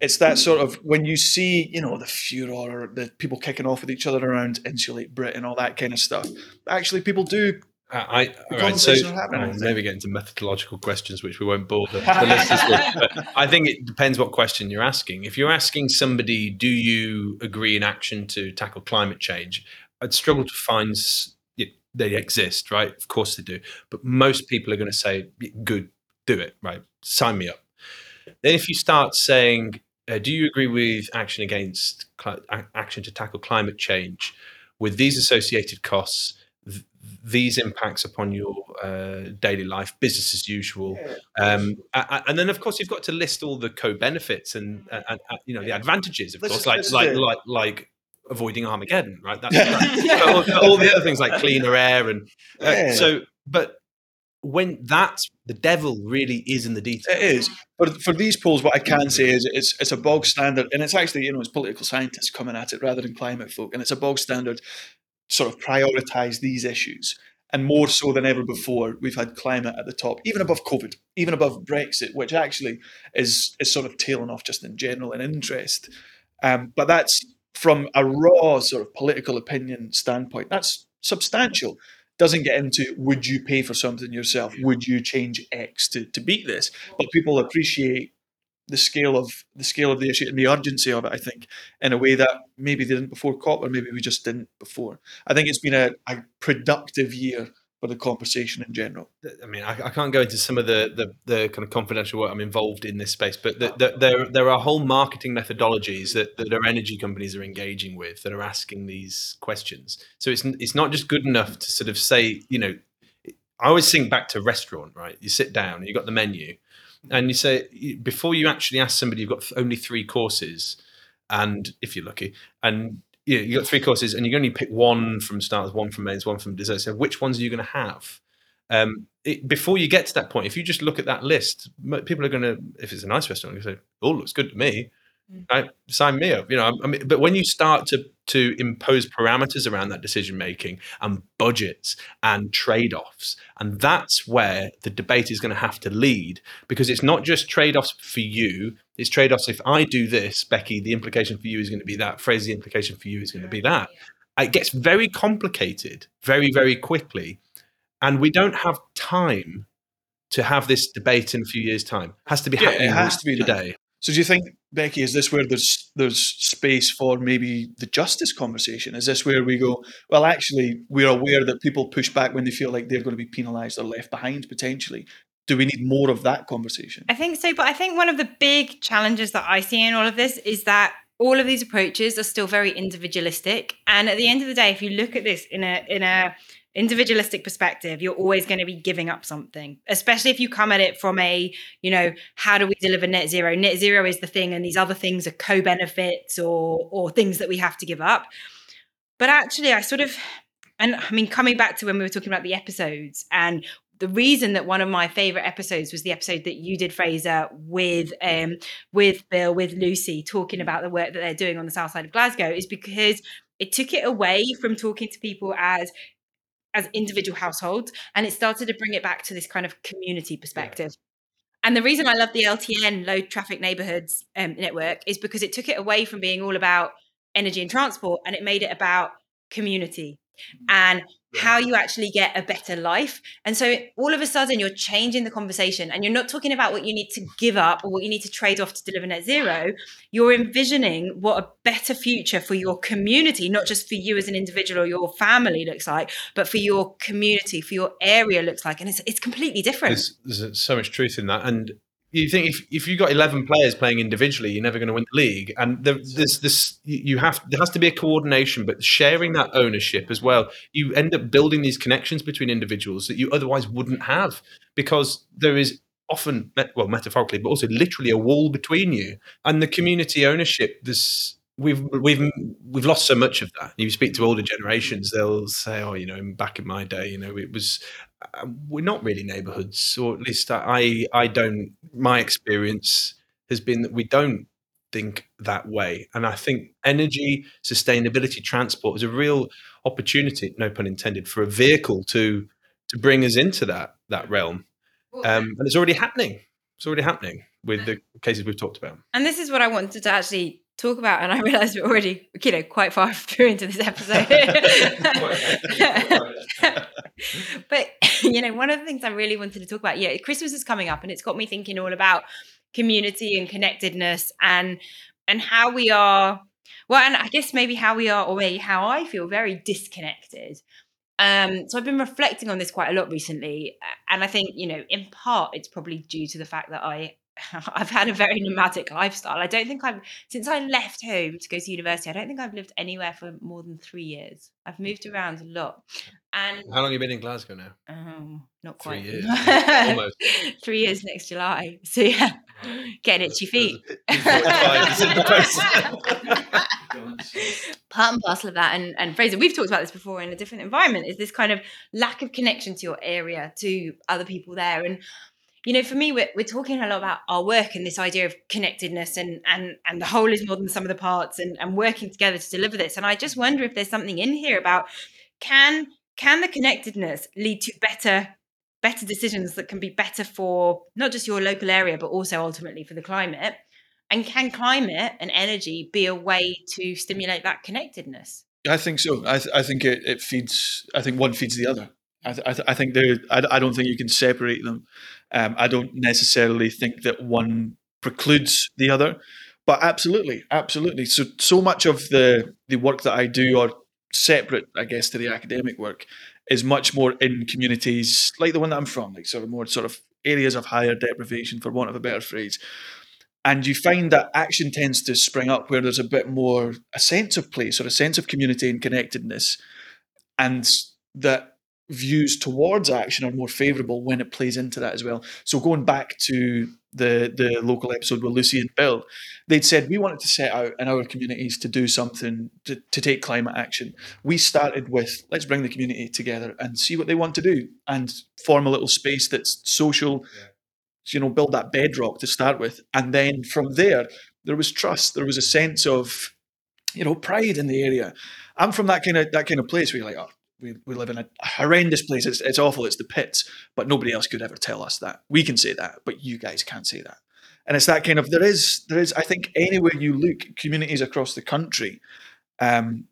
it's that sort of when you see you know the furor, the people kicking off with each other around insulate Britain, all that kind of stuff. Actually, people do I, I all right, so happening, I I'll maybe get into methodological questions, which we won't bore the, the listeners with. But I think it depends what question you're asking. If you're asking somebody, do you agree in action to tackle climate change? I'd struggle to find they exist, right? Of course they do. But most people are going to say, good, do it, right? Sign me up. Then if you start saying, uh, do you agree with action against a- action to tackle climate change with these associated costs? Th- these impacts upon your uh, daily life, business as usual, um, and then of course you've got to list all the co-benefits and, and, and uh, you know the advantages, of This course, is- like is like like like avoiding Armageddon, right? That's, that's all, all the other things like cleaner air and uh, Yeah. so. But when that's the devil really is in the detail. It is. But for these polls, what I can say is it's it's a bog standard, and it's actually you know it's political scientists coming at it rather than climate folk, and it's a bog standard sort of prioritize these issues, and more so than ever before, we've had climate at the top, even above COVID, even above Brexit, which actually is is sort of tailing off just in general in interest. Um, but that's from a raw sort of political opinion standpoint. That's substantial. Doesn't get into would you pay for something yourself? Would you change X to, to beat this? But people appreciate the scale of the scale of the issue and the urgency of it. I think in a way that maybe they didn't before COP, or maybe we just didn't before. I think it's been a, a productive year for the conversation in general. I mean, I, I can't go into some of the, the, the kind of confidential work I'm involved in this space, but the, the, there there are whole marketing methodologies that, that our energy companies are engaging with that are asking these questions. So it's it's not just good enough to sort of say, you know, I always think back to restaurant, right? You sit down, you got the menu, and you say before you actually ask somebody, you've got only three courses, and if you're lucky, and you know, you got three courses, and you can only pick one from starters, one from mains, one from dessert. So which ones are you going to have? Um, it, before you get to that point, if you just look at that list, people are going to, if it's a nice restaurant, you say, "Oh, looks good to me." Mm. Right, sign me up. You know, I mean, but when you start to to impose parameters around that decision making and budgets and trade offs, and that's where the debate is going to have to lead because it's not just trade offs for you. It's trade offs. If I do this, Becky, the implication for you is going to be that. Fraser, the implication for you is going to be that. It gets very complicated very, very quickly, and we don't have time to have this debate in a few years' time. It has to be yeah, happening it has to be today. So do you think, Becky, is this where there's there's space for maybe the justice conversation? Is this where we go, well, actually, we're aware that people push back when they feel like they're going to be penalised or left behind potentially. Do we need more of that conversation? I think so, but I think one of the big challenges that I see in all of this is that all of these approaches are still very individualistic. And at the end of the day, if you look at this in a in a individualistic perspective you're always going to be giving up something especially if you come at it from a you know how do we deliver net zero? Net zero is the thing and these other things are co-benefits or or things that we have to give up. But actually i sort of and i mean coming back to when we were talking about the episodes and the reason that one of my favorite episodes was the episode that you did Fraser with um with Bill with Lucy talking about the work that they're doing on the south side of Glasgow is because it took it away from talking to people as as individual households and it started to bring it back to this kind of community perspective yeah. and the reason i love the ltn low traffic neighborhoods um, network is because it took it away from being all about energy and transport and it made it about community Mm. and how you actually get a better life. And so all of a sudden you're changing the conversation and you're not talking about what you need to give up or what you need to trade off to deliver net zero. You're envisioning what a better future for your community, not just for you as an individual or your family looks like, but for your community, for your area looks like. And it's, it's completely different. There's, there's so much truth in that. And you think if, if you've got 11 players playing individually you're never going to win the league. And there, there's this you have there has to be a coordination but sharing that ownership as well you end up building these connections between individuals that you otherwise wouldn't have because there is often well metaphorically but also literally a wall between you. And the community ownership this we've we've we've lost so much of that. You speak to older generations, they'll say, "Oh, you know, back in my day, you know, it was." Uh, we're not really neighbourhoods, or at least I I don't. My experience has been that we don't think that way, and I think energy, sustainability, transport is a real opportunity, no pun intended, for a vehicle to to bring us into that that realm, um, and it's already happening. It's already happening with the cases we've talked about. And this is what I wanted to actually talk about and i realize we're already you know quite far through into this episode. But you know one of the things i really wanted to talk about yeah christmas is coming up and it's got me thinking all about community and connectedness and and how we are well and i guess maybe how we are or maybe how i feel very disconnected. Um so i've been reflecting on this quite a lot recently and i think you know in part it's probably due to the fact that i I've had a very nomadic lifestyle. I don't think I've since I left home to go to university. I don't think I've lived anywhere for more than three years. I've moved around a lot. And how long have you been in Glasgow now? Um, not quite. Three years. Almost. Three years next July. So yeah, getting itchy feet. Part and parcel of that, and and Fraser, we've talked about this before in a different environment. Is this kind of lack of connection to your area, to other people there, and you know, for me, we're, we're talking a lot about our work and this idea of connectedness and and and the whole is more than some of the parts and, and working together to deliver this. And I just wonder if there's something in here about can can the connectedness lead to better better decisions that can be better for not just your local area but also ultimately for the climate? And can climate and energy be a way to stimulate that connectedness? I think so. I, th- I think it, it feeds i think one feeds the other. I, th- I, th- I think they I, I don't think you can separate them um, I don't necessarily think that one precludes the other, but absolutely, absolutely. So so much of the the work that I do, or separate, I guess, to the academic work, is much more in communities like the one that I'm from, like sort of more sort of areas of higher deprivation, for want of a better phrase. And you find that action tends to spring up where there's a bit more a sense of place or a sense of community and connectedness, and that views towards action are more favourable when it plays into that as well. So going back to the the local episode with Lucy and Bill, they'd said we wanted to set out in our communities to do something to, to take climate action. We started with let's bring the community together and see what they want to do and form a little space that's social. Yeah. You know, build that bedrock to start with, and then from there, there was trust. There was a sense of, you know, pride in the area. I'm from that kind of that kind of place where you're like, oh, we, we live in a horrendous place. It's, it's awful. It's the pits, but nobody else could ever tell us that. We can say that, but you guys can't say that. And it's that kind of there is there is I think anywhere you look, communities across the country, um,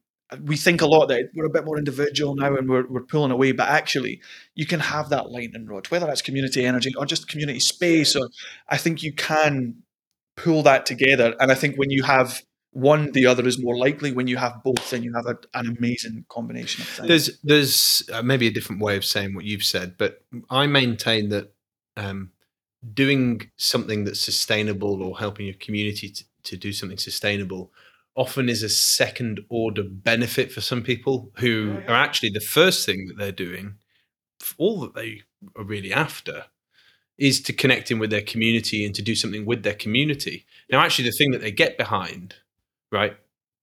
we think a lot that we're a bit more individual now and we're, we're pulling away, but actually you can have that lightning rod, whether that's community energy or just community space. Or I think you can pull that together. And I think when you have one, the other is more likely. When you have both, then you have a, an amazing combination of things. There's there's uh, maybe a different way of saying what you've said, but I maintain that um, doing something that's sustainable or helping your community to, to do something sustainable often is a second order benefit for some people who are actually the first thing that they're doing all that they are really after is to connect in with their community and to do something with their community now actually the thing that they get behind right,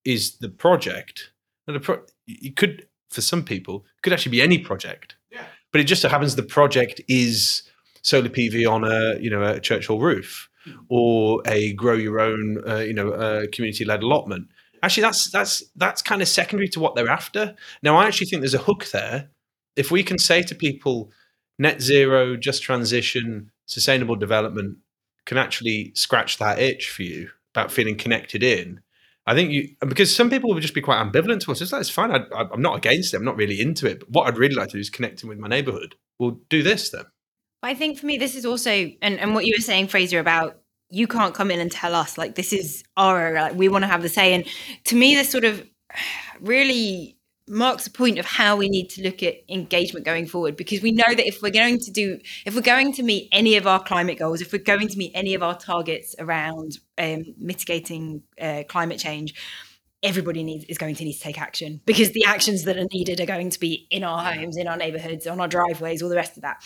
is the project. And the pro- it could, for some people, could actually be any project. Yeah. But it just so happens the project is solar PV on a you know a church hall roof, hmm. or a grow your own uh, you know uh, community led allotment. Actually, that's that's that's kind of secondary to what they're after. Now, I actually think there's a hook there. If we can say to people, net zero, just transition, sustainable development can actually scratch that itch for you about feeling connected in I think you because some people would just be quite ambivalent to us. It's fine. I, am not against it. I'm not really into it. But what I'd really like to do is connecting with my neighborhood. We'll do this then. I think for me, this is also and and what you were saying, Fraser, about you can't come in and tell us like this is our like we want to have the say. And to me, this sort of really marks a point of how we need to look at engagement going forward because we know that if we're going to do if we're going to meet any of our climate goals if we're going to meet any of our targets around um, mitigating uh, climate change everybody needs is going to need to take action because the actions that are needed are going to be in our homes in our neighborhoods on our driveways all the rest of that.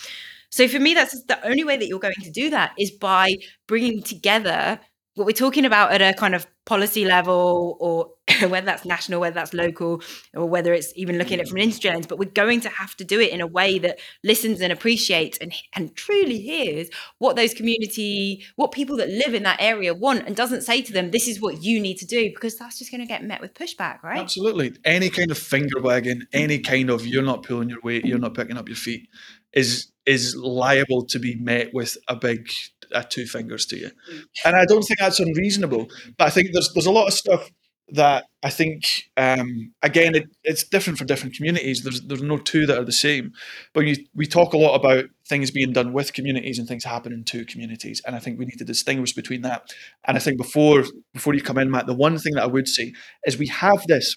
So for me that's the only way that you're going to do that is by bringing together what we're talking about at a kind of policy level or whether that's national whether that's local or whether it's even looking at it mm. from an industry lens but we're going to have to do it in a way that listens and appreciates and, and truly hears what those community what people that live in that area want and doesn't say to them this is what you need to do because that's just going to get met with pushback right? Absolutely. Any kind of finger wagging any kind of you're not pulling your weight you're not picking up your feet is is liable to be met with a big uh, two fingers to you. Mm. And I don't think that's unreasonable. But I think there's there's a lot of stuff that I think um, again it, it's different for different communities. There's there's no two that are the same. But you, we talk a lot about things being done with communities and things happening to communities, and I think we need to distinguish between that. And I think before before you come in, Matt, the one thing that I would say is we have this.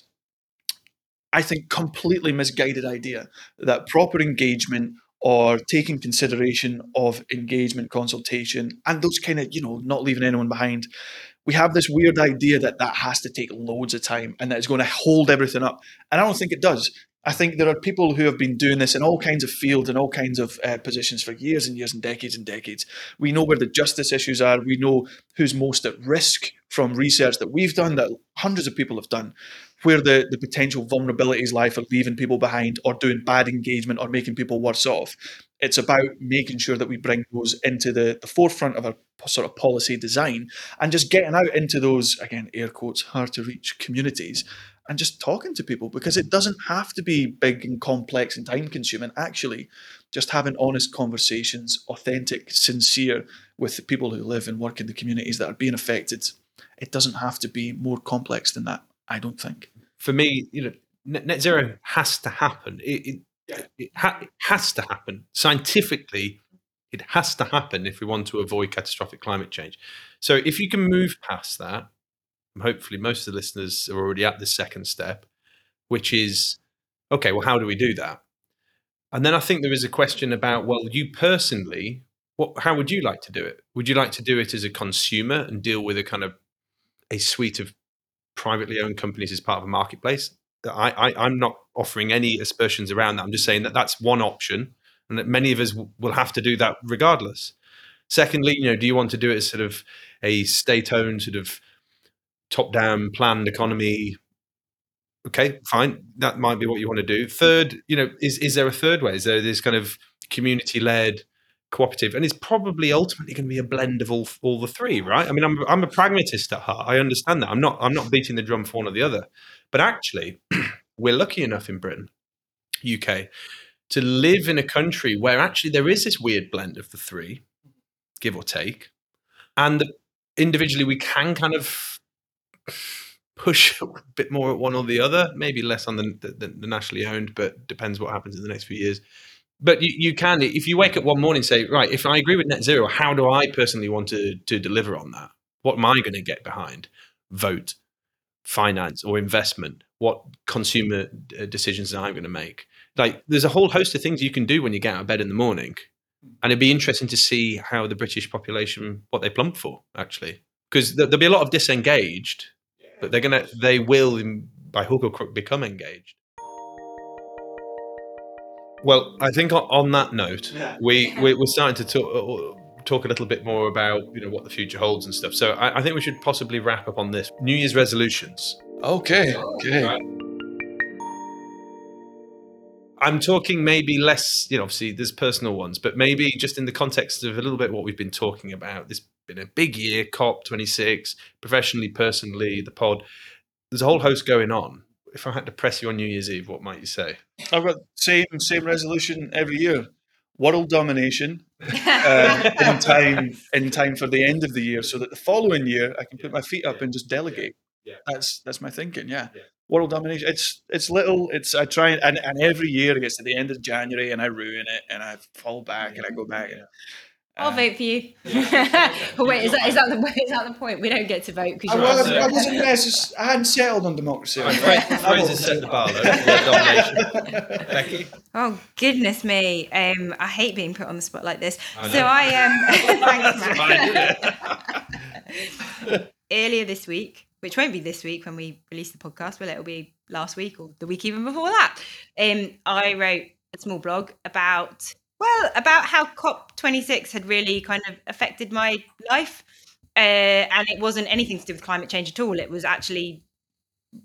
I think completely misguided idea that proper engagement or taking consideration of engagement consultation and those kind of you know not leaving anyone behind. We have this weird idea that that has to take loads of time and that it's going to hold everything up and i don't think it does. I think there are people who have been doing this in all kinds of fields and all kinds of uh, positions for years and years and decades and decades. We know where the justice issues are. We know who's most at risk from research that we've done that hundreds of people have done where the, the potential vulnerabilities lie for leaving people behind or doing bad engagement or making people worse off. It's about making sure that we bring those into the, the forefront of our sort of policy design and just getting out into those, again, air quotes, hard to reach communities and just talking to people because it doesn't have to be big and complex and time consuming. Actually, just having honest conversations, authentic, sincere with the people who live and work in the communities that are being affected. It doesn't have to be more complex than that. I don't think. For me, you know, net, net zero hmm. has to happen. It, it, it, ha- it has to happen scientifically. It has to happen if we want to avoid catastrophic climate change. So, if you can move past that, hopefully most of the listeners are already at the second step, which is okay. Well, how do we do that? And then I think there is a question about well, you personally, what? How would you like to do it? Would you like to do it as a consumer and deal with a kind of a suite of privately owned companies as part of a marketplace I, I I'm not offering any aspersions around that. I'm just saying that that's one option, and that many of us w- will have to do that regardless. Secondly, you know, do you want to do it as sort of a state-owned sort of top-down planned economy? Okay, fine. That might be what you want to do. Third, you know, is is there a third way? Is there this kind of community-led, cooperative, and it's probably ultimately going to be a blend of all all the three, right? I mean, I'm I'm a pragmatist at heart. I understand that. I'm not I'm not beating the drum for one or the other, but actually, we're lucky enough in Britain, UK, to live in a country where actually there is this weird blend of the three, give or take, and individually we can kind of push a bit more at one or the other, maybe less on the, the, the nationally owned, but depends what happens in the next few years. But you, you can, if you wake up one morning and say, right, if I agree with net zero, how do I personally want to, to deliver on that? What am I going to get behind? Vote, finance, or investment? What consumer uh, decisions am I going to make? Like, there's a whole host of things you can do when you get out of bed in the morning. And it'd be interesting to see how the British population, what they plump for, actually. Because there'll be a lot of disengaged, but they're going to, they will, by hook or crook, become engaged. Well, I think on, on that note, Yeah. we, we we're starting to talk, uh, uh, talk a little bit more about you know what the future holds and stuff. So I, I think we should possibly wrap up on this New Year's resolutions. Okay. Okay. I'm talking maybe less, you know, obviously there's personal ones, but maybe just in the context of a little bit what we've been talking about. This been a big year, COP26, professionally, personally, the pod. There's a whole host going on. If I had to press you on New Year's Eve, what might you say? I've got same same resolution every year. World domination uh, in time in time for the end of the year, so that the following year I can put my feet up and just delegate. Yeah. That's that's my thinking. Yeah. Yeah. World domination. It's it's little. It's I try and, and every year it gets to the end of January and I ruin it and I fall back and I go back. And, I'll uh, vote for you. but wait, is that is that the is that the point? We don't get to vote because you're was, also- I wasn't necess- I hadn't settled on democracy. Fraser's set the bar, though. Domination. Becky? Oh goodness me! Um, I hate being put on the spot like this. I so know. I um, That's Matt. fine. Earlier this week, which won't be this week when we release the podcast, well, it'll be last week or the week even before that. Um, I wrote a small blog about well about how COP26 had really kind of affected my life, uh, and it wasn't anything to do with climate change at all. It was actually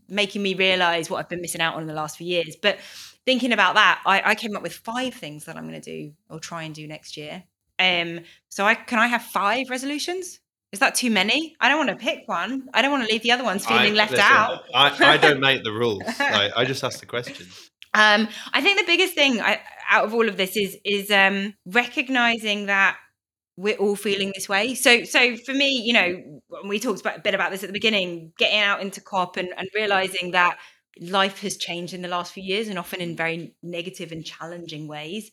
making me realize what I've been missing out on in the last few years. But thinking about that, I, I came up with five things that I'm going to do or try and do next year. Um, so I can I have five resolutions? Is that too many? I don't want to pick one. I don't want to leave the other ones feeling I- left listen, out. I, I don't make the rules. I, I just ask the questions. Um, I think the biggest thing I, out of all of this is is um, recognizing that we're all feeling this way. So, so for me, you know, we talked about, a bit about this at the beginning, getting out into COP and, and realizing that life has changed in the last few years and often in very negative and challenging ways.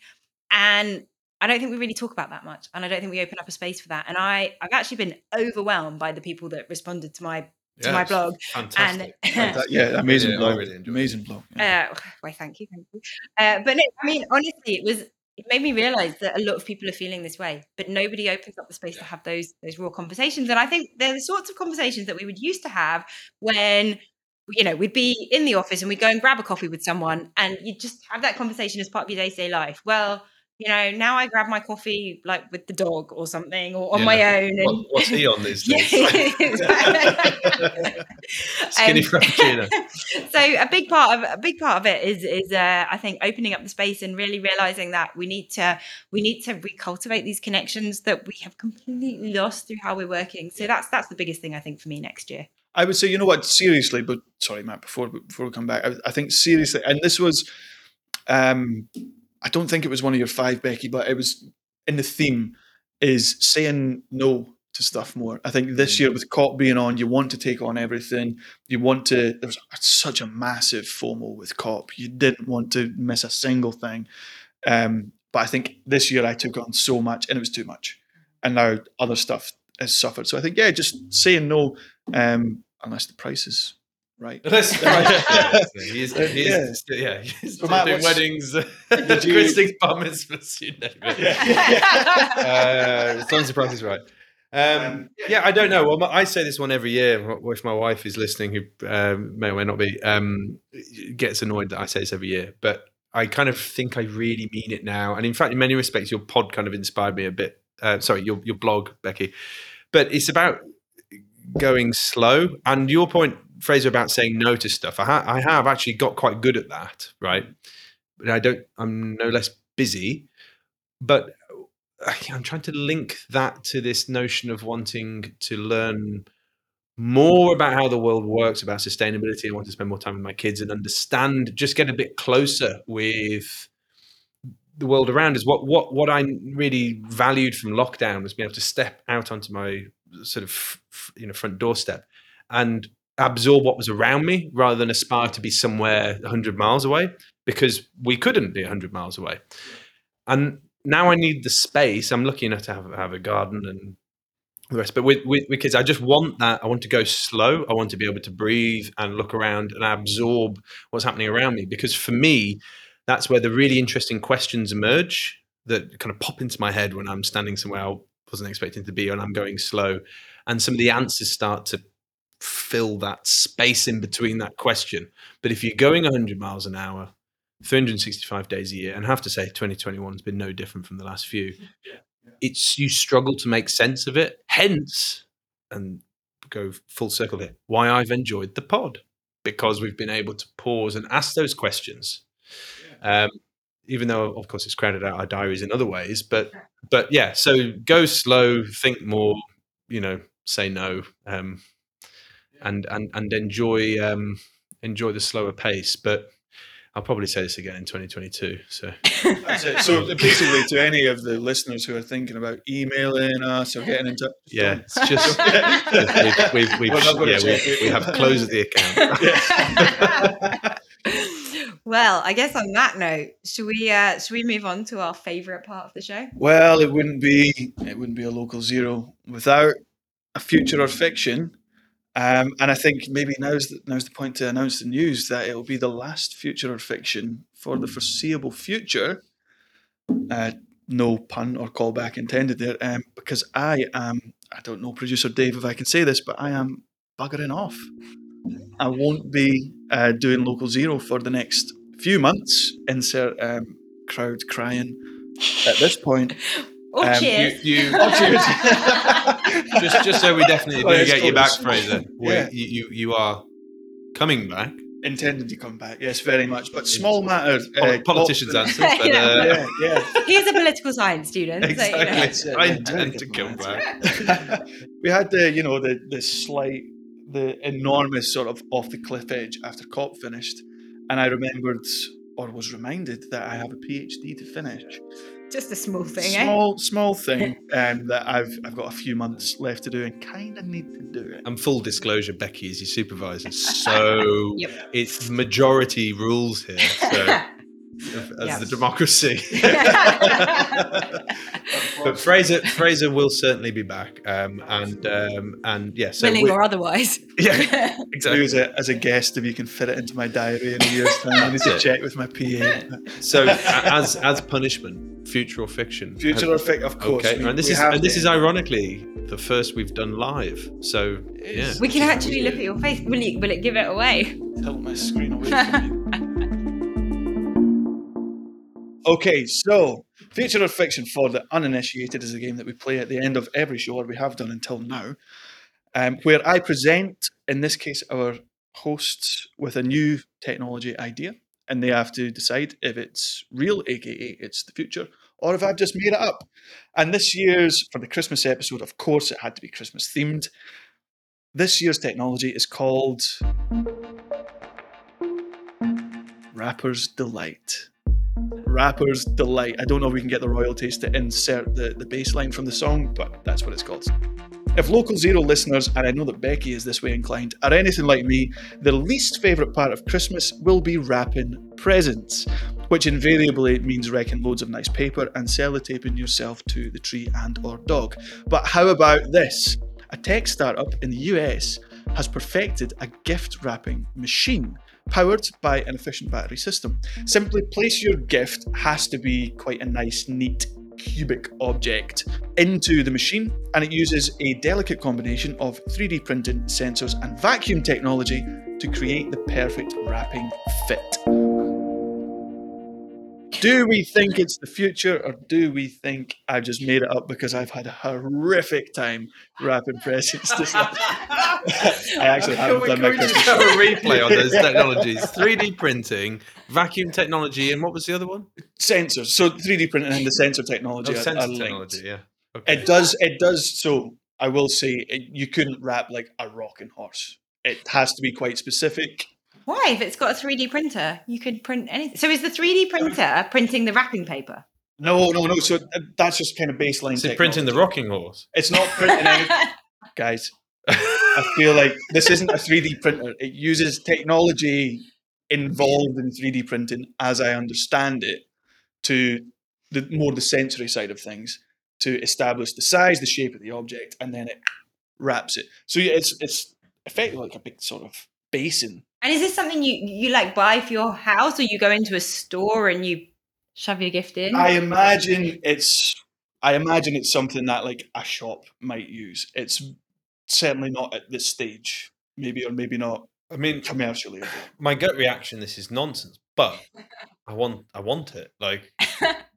And I don't think we really talk about that much, and I don't think we open up a space for that. And I, I've actually been overwhelmed by the people that responded to my to my blog. Fantastic. And That- yeah, amazing Yeah, blog. really enjoyed it. amazing blog. yeah. uh, why, thank you, thank you. Uh, but no, I mean, honestly, it was it made me realize that a lot of people are feeling this way, but nobody opens up the space to have those those raw conversations. And I think they're the sorts of conversations that we would used to have when you know we'd be in the office and we'd go and grab a coffee with someone, and you would just have that conversation as part of your day to day life. Well. You know, now I grab my coffee like with the dog or something, or on Yeah. my own. And What, what's he on these days? Skinny Um, frappuccino. so a big part of a big part of it is is uh, I think opening up the space and really realizing that we need to we need to recultivate these connections that we have completely lost through how we're working. So that's that's the biggest thing I think for me next year. I would say, you know what, seriously, but sorry, Matt, before before we come back, I, I think seriously, and this was, um, I don't think it was one of your five, Becky, but it was in the theme is saying no to stuff more. I think this year with COP being on, you want to take on everything. You want to. There was such a massive FOMO with COP. You didn't want to miss a single thing. Um, but I think this year I took on so much, and it was too much. And now other stuff has suffered. So I think yeah, just saying no, um, unless the price is right. That's right. He is, he Yeah. is, yeah, he's So Matt, doing weddings, Did you- christenings, bar mitzvahs, you name it. Uh, as long as the price is right. Um, yeah, I don't know. Well, I say this one every year. If my wife is listening, who um, may or may not be, um, gets annoyed that I say this every year, but I kind of think I really mean it now. And in fact, in many respects, your pod kind of inspired me a bit. Uh, sorry, your your blog, Becky. But it's about going slow. And your point, Fraser, about saying no to stuff. I, ha- I have actually got quite good at that, right? But I don't. I'm no less busy. But uh, I'm trying to link that to this notion of wanting to learn more about how the world works, about sustainability. I want to spend more time with my kids and understand, just get a bit closer with the world around us. What what what I really valued from lockdown was being able to step out onto my sort of you know front doorstep and absorb what was around me rather than aspire to be somewhere 100 miles away because we couldn't be 100 miles away. And now I need the space. I'm lucky enough to have, have a garden and the rest. But with, with, I just want that. I want to go slow. I want to be able to breathe and look around and absorb what's happening around me. Because for me, that's where the really interesting questions emerge that kind of pop into my head when I'm standing somewhere I wasn't expecting to be and I'm going slow. And some of the answers start to fill that space in between that question. But if you're going 100 miles an hour, 365 days a year, and I have to say 2021 has been no different from the last few. Yeah, yeah. It's you struggle to make sense of it. Hence, and go full circle here, why I've enjoyed the pod because we've been able to pause and ask those questions. Yeah. Um, even though, of course, it's crowded out our diaries in other ways, but but yeah. So go slow, think more. You know, say no, um, and and and enjoy um, enjoy the slower pace, but I'll probably say this again in 2022. So, so basically, to any of the listeners who are thinking about emailing us or getting in touch, yeah, it's just we've, we've, we've yeah, we, we have closed the account. well, I guess on that note, should we uh, should we move on to our favorite part of the show? Well, it wouldn't be it wouldn't be a local zero without a future or fiction um, and I think maybe now's the, now's the point to announce the news that it will be the last future or fiction for the foreseeable future. Uh, no pun or callback intended there, um, because I am, I don't know, producer Dave, if I can say this, but I am buggering off. I won't be uh, doing Local Zero for the next few months. Insert um, crowd crying at this point. Or um, cheers. You, you, or cheers. just, just so we definitely do get you back, Fraser. Yeah. You, you, you are coming back. Intended to come back, yes, very much. But small matters. Uh, politicians' answer. But, uh, yeah, yeah. He's a political science student. Exactly. So, you know. I intend to come back. we had the, you know, the the slight, the enormous sort of off the cliff edge after COP finished, and I remembered or was reminded that I have a PhD to finish. Just a small thing, eh? small, eh? small thing, um, that I've I've got a few months left to do and kind of need to do it. And full disclosure, Becky is your supervisor, so yep. it's majority rules here. So. as yes. the democracy. but Fraser Fraser will certainly be back, um, and um, and yeah, so willing or otherwise. Yeah, exactly. As a, as a guest, if you can fit it into my diary in a year's time, I need to check with my PA. So as as punishment, future or fiction? Future or fiction, of course. Okay, we, and this is and this is ironically the first we've done live. So yeah, we can actually look at your face. Will you? Will it give it away? Tilt my screen away from me. Okay, so Future or Fiction for the Uninitiated is a game that we play at the end of every show, or we have done until now, um, where I present, in this case, our hosts with a new technology idea, and they have to decide if it's real, aka it's the future, or if I've just made it up. And this year's, for the Christmas episode, of course, it had to be Christmas themed. This year's technology is called Rapper's Delight. Rapper's Delight. I don't know if we can get the royalties to insert the, the bass line from the song, but that's what it's called. If Local Zero listeners, and I know that Becky is this way inclined, are anything like me, the least favourite part of Christmas will be wrapping presents, which invariably means wrecking loads of nice paper and sellotaping yourself to the tree and or dog. But how about this? A tech startup in the US has perfected a gift wrapping machine powered by an efficient battery system. Simply place your gift has to be quite a nice, neat cubic object into the machine, and it uses a delicate combination of 3D printing, sensors, and vacuum technology to create the perfect wrapping fit. Do we think it's the future, or do we think I just made it up because I've had a horrific time wrapping presents this month? I actually haven't done my Can we just Christmas. have a replay on those technologies? 3D printing, vacuum technology, and what was the other one? Sensors. So 3D printing and the sensor technology Oh, are, sensor are linked. technology, yeah. Okay. It does. It does. So I will say it, you couldn't wrap like a rocking horse. It has to be quite specific. Why? If it's got a 3D printer, you could print anything. So is the 3D printer printing the wrapping paper? No, no, no. So uh, that's just kind of baseline. Is it printing the rocking horse? It's not printing any, guys. I feel like this isn't a 3D printer. It uses technology involved in 3D printing, as I understand it, to the more the sensory side of things, to establish the size, the shape of the object, and then it wraps it. So yeah, it's it's effectively like a big sort of basin. And is this something you you like buy for your house, or you go into a store and you shove your gift in? I imagine it's I imagine it's something that like a shop might use. It's certainly not at this stage, maybe or maybe not I mean, commercially. my gut reaction, this is nonsense, but I want, I want it. Like,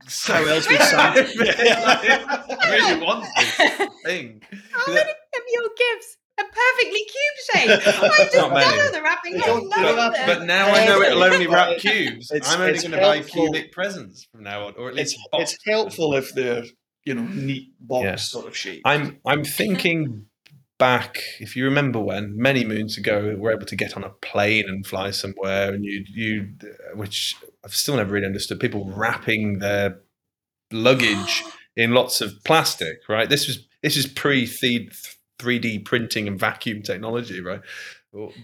so How else would Sam- I really want this thing. How many of your gifts are perfectly cube shaped? I just Not many. the wrapping. I Don't love that. them. But now I know it'll only wrap cubes. It's- I'm only going to buy cubic presents from now on, or at it's least box. it's helpful if they're you know neat box Yeah. sort of shape. I'm I'm thinking back. If you remember when many moons ago we were able to get on a plane and fly somewhere, and you you, uh, which I've still never really understood. People wrapping their luggage in lots of plastic. Right. This was this is pre three D printing and vacuum technology. Right.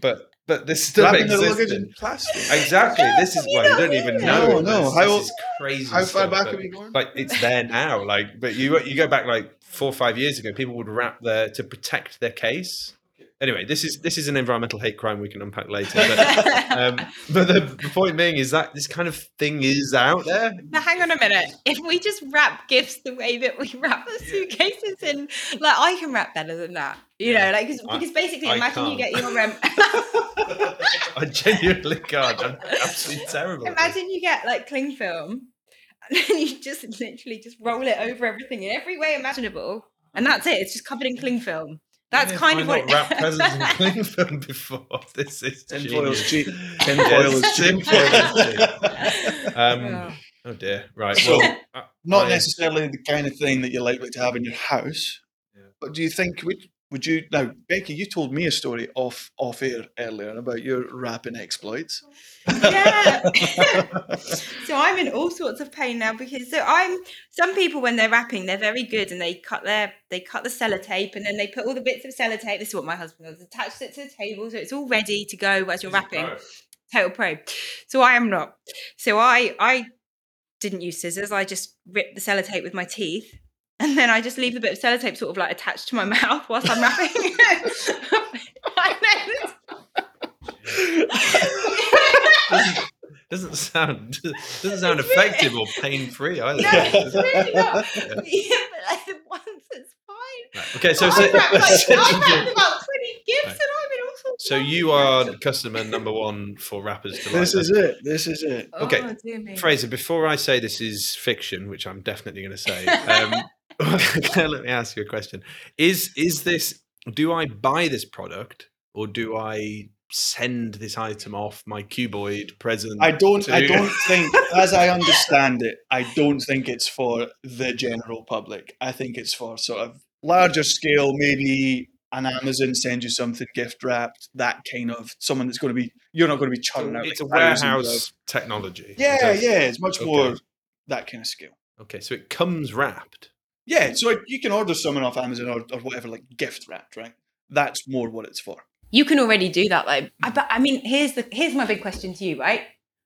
But but this still Wrapping their luggage existed. in plastic. Exactly. This is why you don't even know. No, no. This, How- this is crazy. How far stuff, back but- have we gone? like it's there now. Like, but you you go back like four or five years ago, people would wrap their to protect their case. Anyway, this is this is an environmental hate crime we can unpack later. But, um, but the, the point being is that this kind of thing is out there. Now, hang on a minute. If we just wrap gifts the way that we wrap the suitcases in, like I can wrap better than that. You know, like 'cause- I- because basically, I imagine you can't. get your um, I genuinely can't. I'm absolutely terrible. imagine you get like cling film, and then you just literally just roll it over everything in every way imaginable, and that's it. It's just covered in cling film. That's Yeah, kind why of not what. wrap presents in cling film before. This is Tinfoil's genius. cheap. Yes, Tinfoil is cheap. tinfoil is cheap. Um, Oh. oh dear. Right. So- Well, uh, Not I- necessarily the kind of thing that you're likely to have in your house. Yeah. But do you think would would you now, Becky? You told me a story off off air earlier about your wrapping exploits. yeah. so I'm in all sorts of pain now because so I'm some people when they're wrapping they're very good and they cut their they cut the sellotape and then they put all the bits of sellotape. This is what my husband does. Attached it to the table so it's all ready to go as you're wrapping. Total pro. So I am not. So I I didn't use scissors. I just ripped the sellotape with my teeth. And then I just leave the bit of sellotape sort of like attached to my mouth whilst I'm wrapping. And then- doesn't, doesn't sound doesn't sound It's really- effective or pain free either. No, it's really not. Yeah. Yeah, but like the ones that's fine. Right, Okay, so I've so, wrapped, like, I've essentially- wrapped about 20 gifts Right. and I'm in all sorts so you are customer number one for rappers to This is it. This is it. Okay. Oh. Fraser, before I say this is fiction, which I'm definitely going to say, um, let me ask you a question: Is is this? Do I buy this product or do I send this item off my cuboid present? I don't. I don't think, as I understand it, I don't think it's for the general public. I think it's for sort of larger scale, maybe an Amazon send you something gift wrapped, that kind of someone that's going to be. You're not going to be So churning out. it's a like of- warehouse technology. yeah, yeah. It's much Okay. more that kind of scale. Okay, so it comes wrapped. Yeah, so you can order someone off Amazon or, or whatever, like gift wrapped, right? That's more what it's for. You can already do that, though. I, hmm. but I mean, here's the here's my big question to you, right?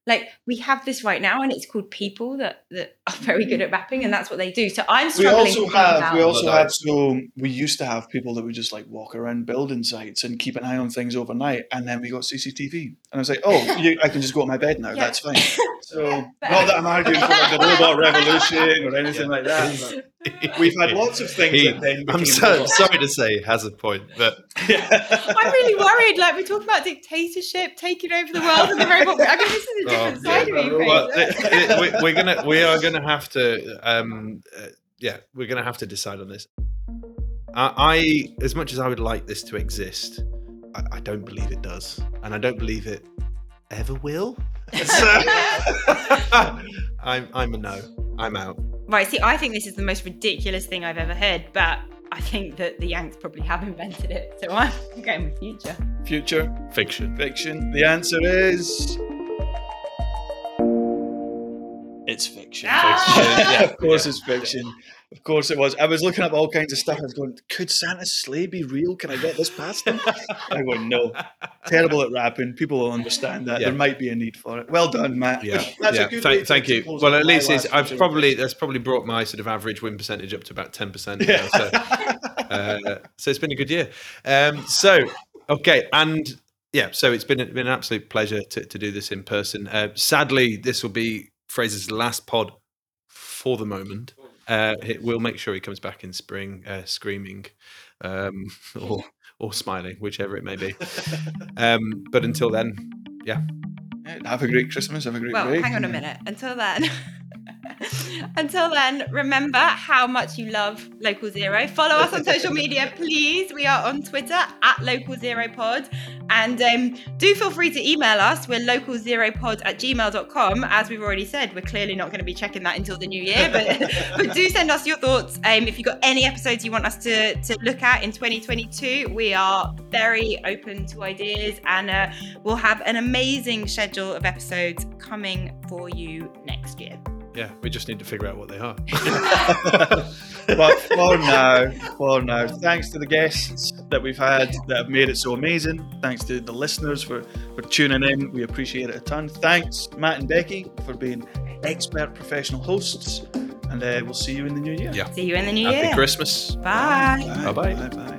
Like we have this right now, and it's called people that that are very good mm. at rapping, and that's what they do. So I'm struggling We struggling. also to have we also Well, have so we used to have people that would just like walk around building sites and keep an eye on things overnight, and then we got CCTV, and I was like, oh, you, I can just go to my bed now. Yeah. That's fine. So But- not that I'm arguing for like the robot revolution or anything like that. But we've had lots of things He- that then I'm so, sorry to say, has a point, but I'm really worried. Like we talk about dictatorship taking over the world and the robot. I mean, this is a different side yeah, of me. well, it- it- we, we're gonna we are gonna have to um uh, yeah we're gonna have to decide on this I, I as much as i would like this to exist I, I don't believe it does and i don't believe it ever will so i'm i'm a no i'm out Right. See, I think this is the most ridiculous thing I've ever heard, but I think that the Yanks probably have invented it. So I'm going with future. Future fiction fiction. The answer is. It's fiction. Ah! Yeah, of course, yeah, it's fiction. Of course, it was. I was looking up all kinds of stuff. I was going, "Could Santa's sleigh be real? Can I get this past him?" I go, "No." Terrible at rapping. People will understand that. Yeah. There might be a need for it. Well done, Matt. yeah, That's a yeah. good Thank, way thank you. Well, at least it's, I've probably that's probably brought my sort of average win percentage up to about ten percent. Yeah. So, uh, so it's been a good year. Um, so okay, and yeah, so it's been been an absolute pleasure to, to do this in person. Uh, sadly, this will be Fraser's last pod for the moment. Uh, we'll make sure he comes back in spring, uh, screaming um, or or smiling, whichever it may be. Um, but until then, Yeah, Have a great Christmas. Have a great Well, break. hang on a minute. Until then, until then, remember how much you love Local Zero. Follow us on social media, please. We are on Twitter at Local Zero Pod. And um, do feel free to email us. We're localzeropod at gmail.com. As we've already said, we're clearly not going to be checking that until the new year. But, but do send us your thoughts. Um, if you've got any episodes you want us to, to look at in 2022, we are very open to ideas and uh, we'll have an amazing schedule of episodes coming for you next year. Yeah, we just need to figure out what they are. but for now, for now, thanks to the guests that we've had that have made it so amazing. Thanks to the listeners for, for tuning in. We appreciate it a ton. Thanks, Matt and Becky, for being expert professional hosts. And uh, we'll see you in the new year. Yeah. See you in the new Happy year. Happy Christmas. Bye. Bye-bye. Bye bye.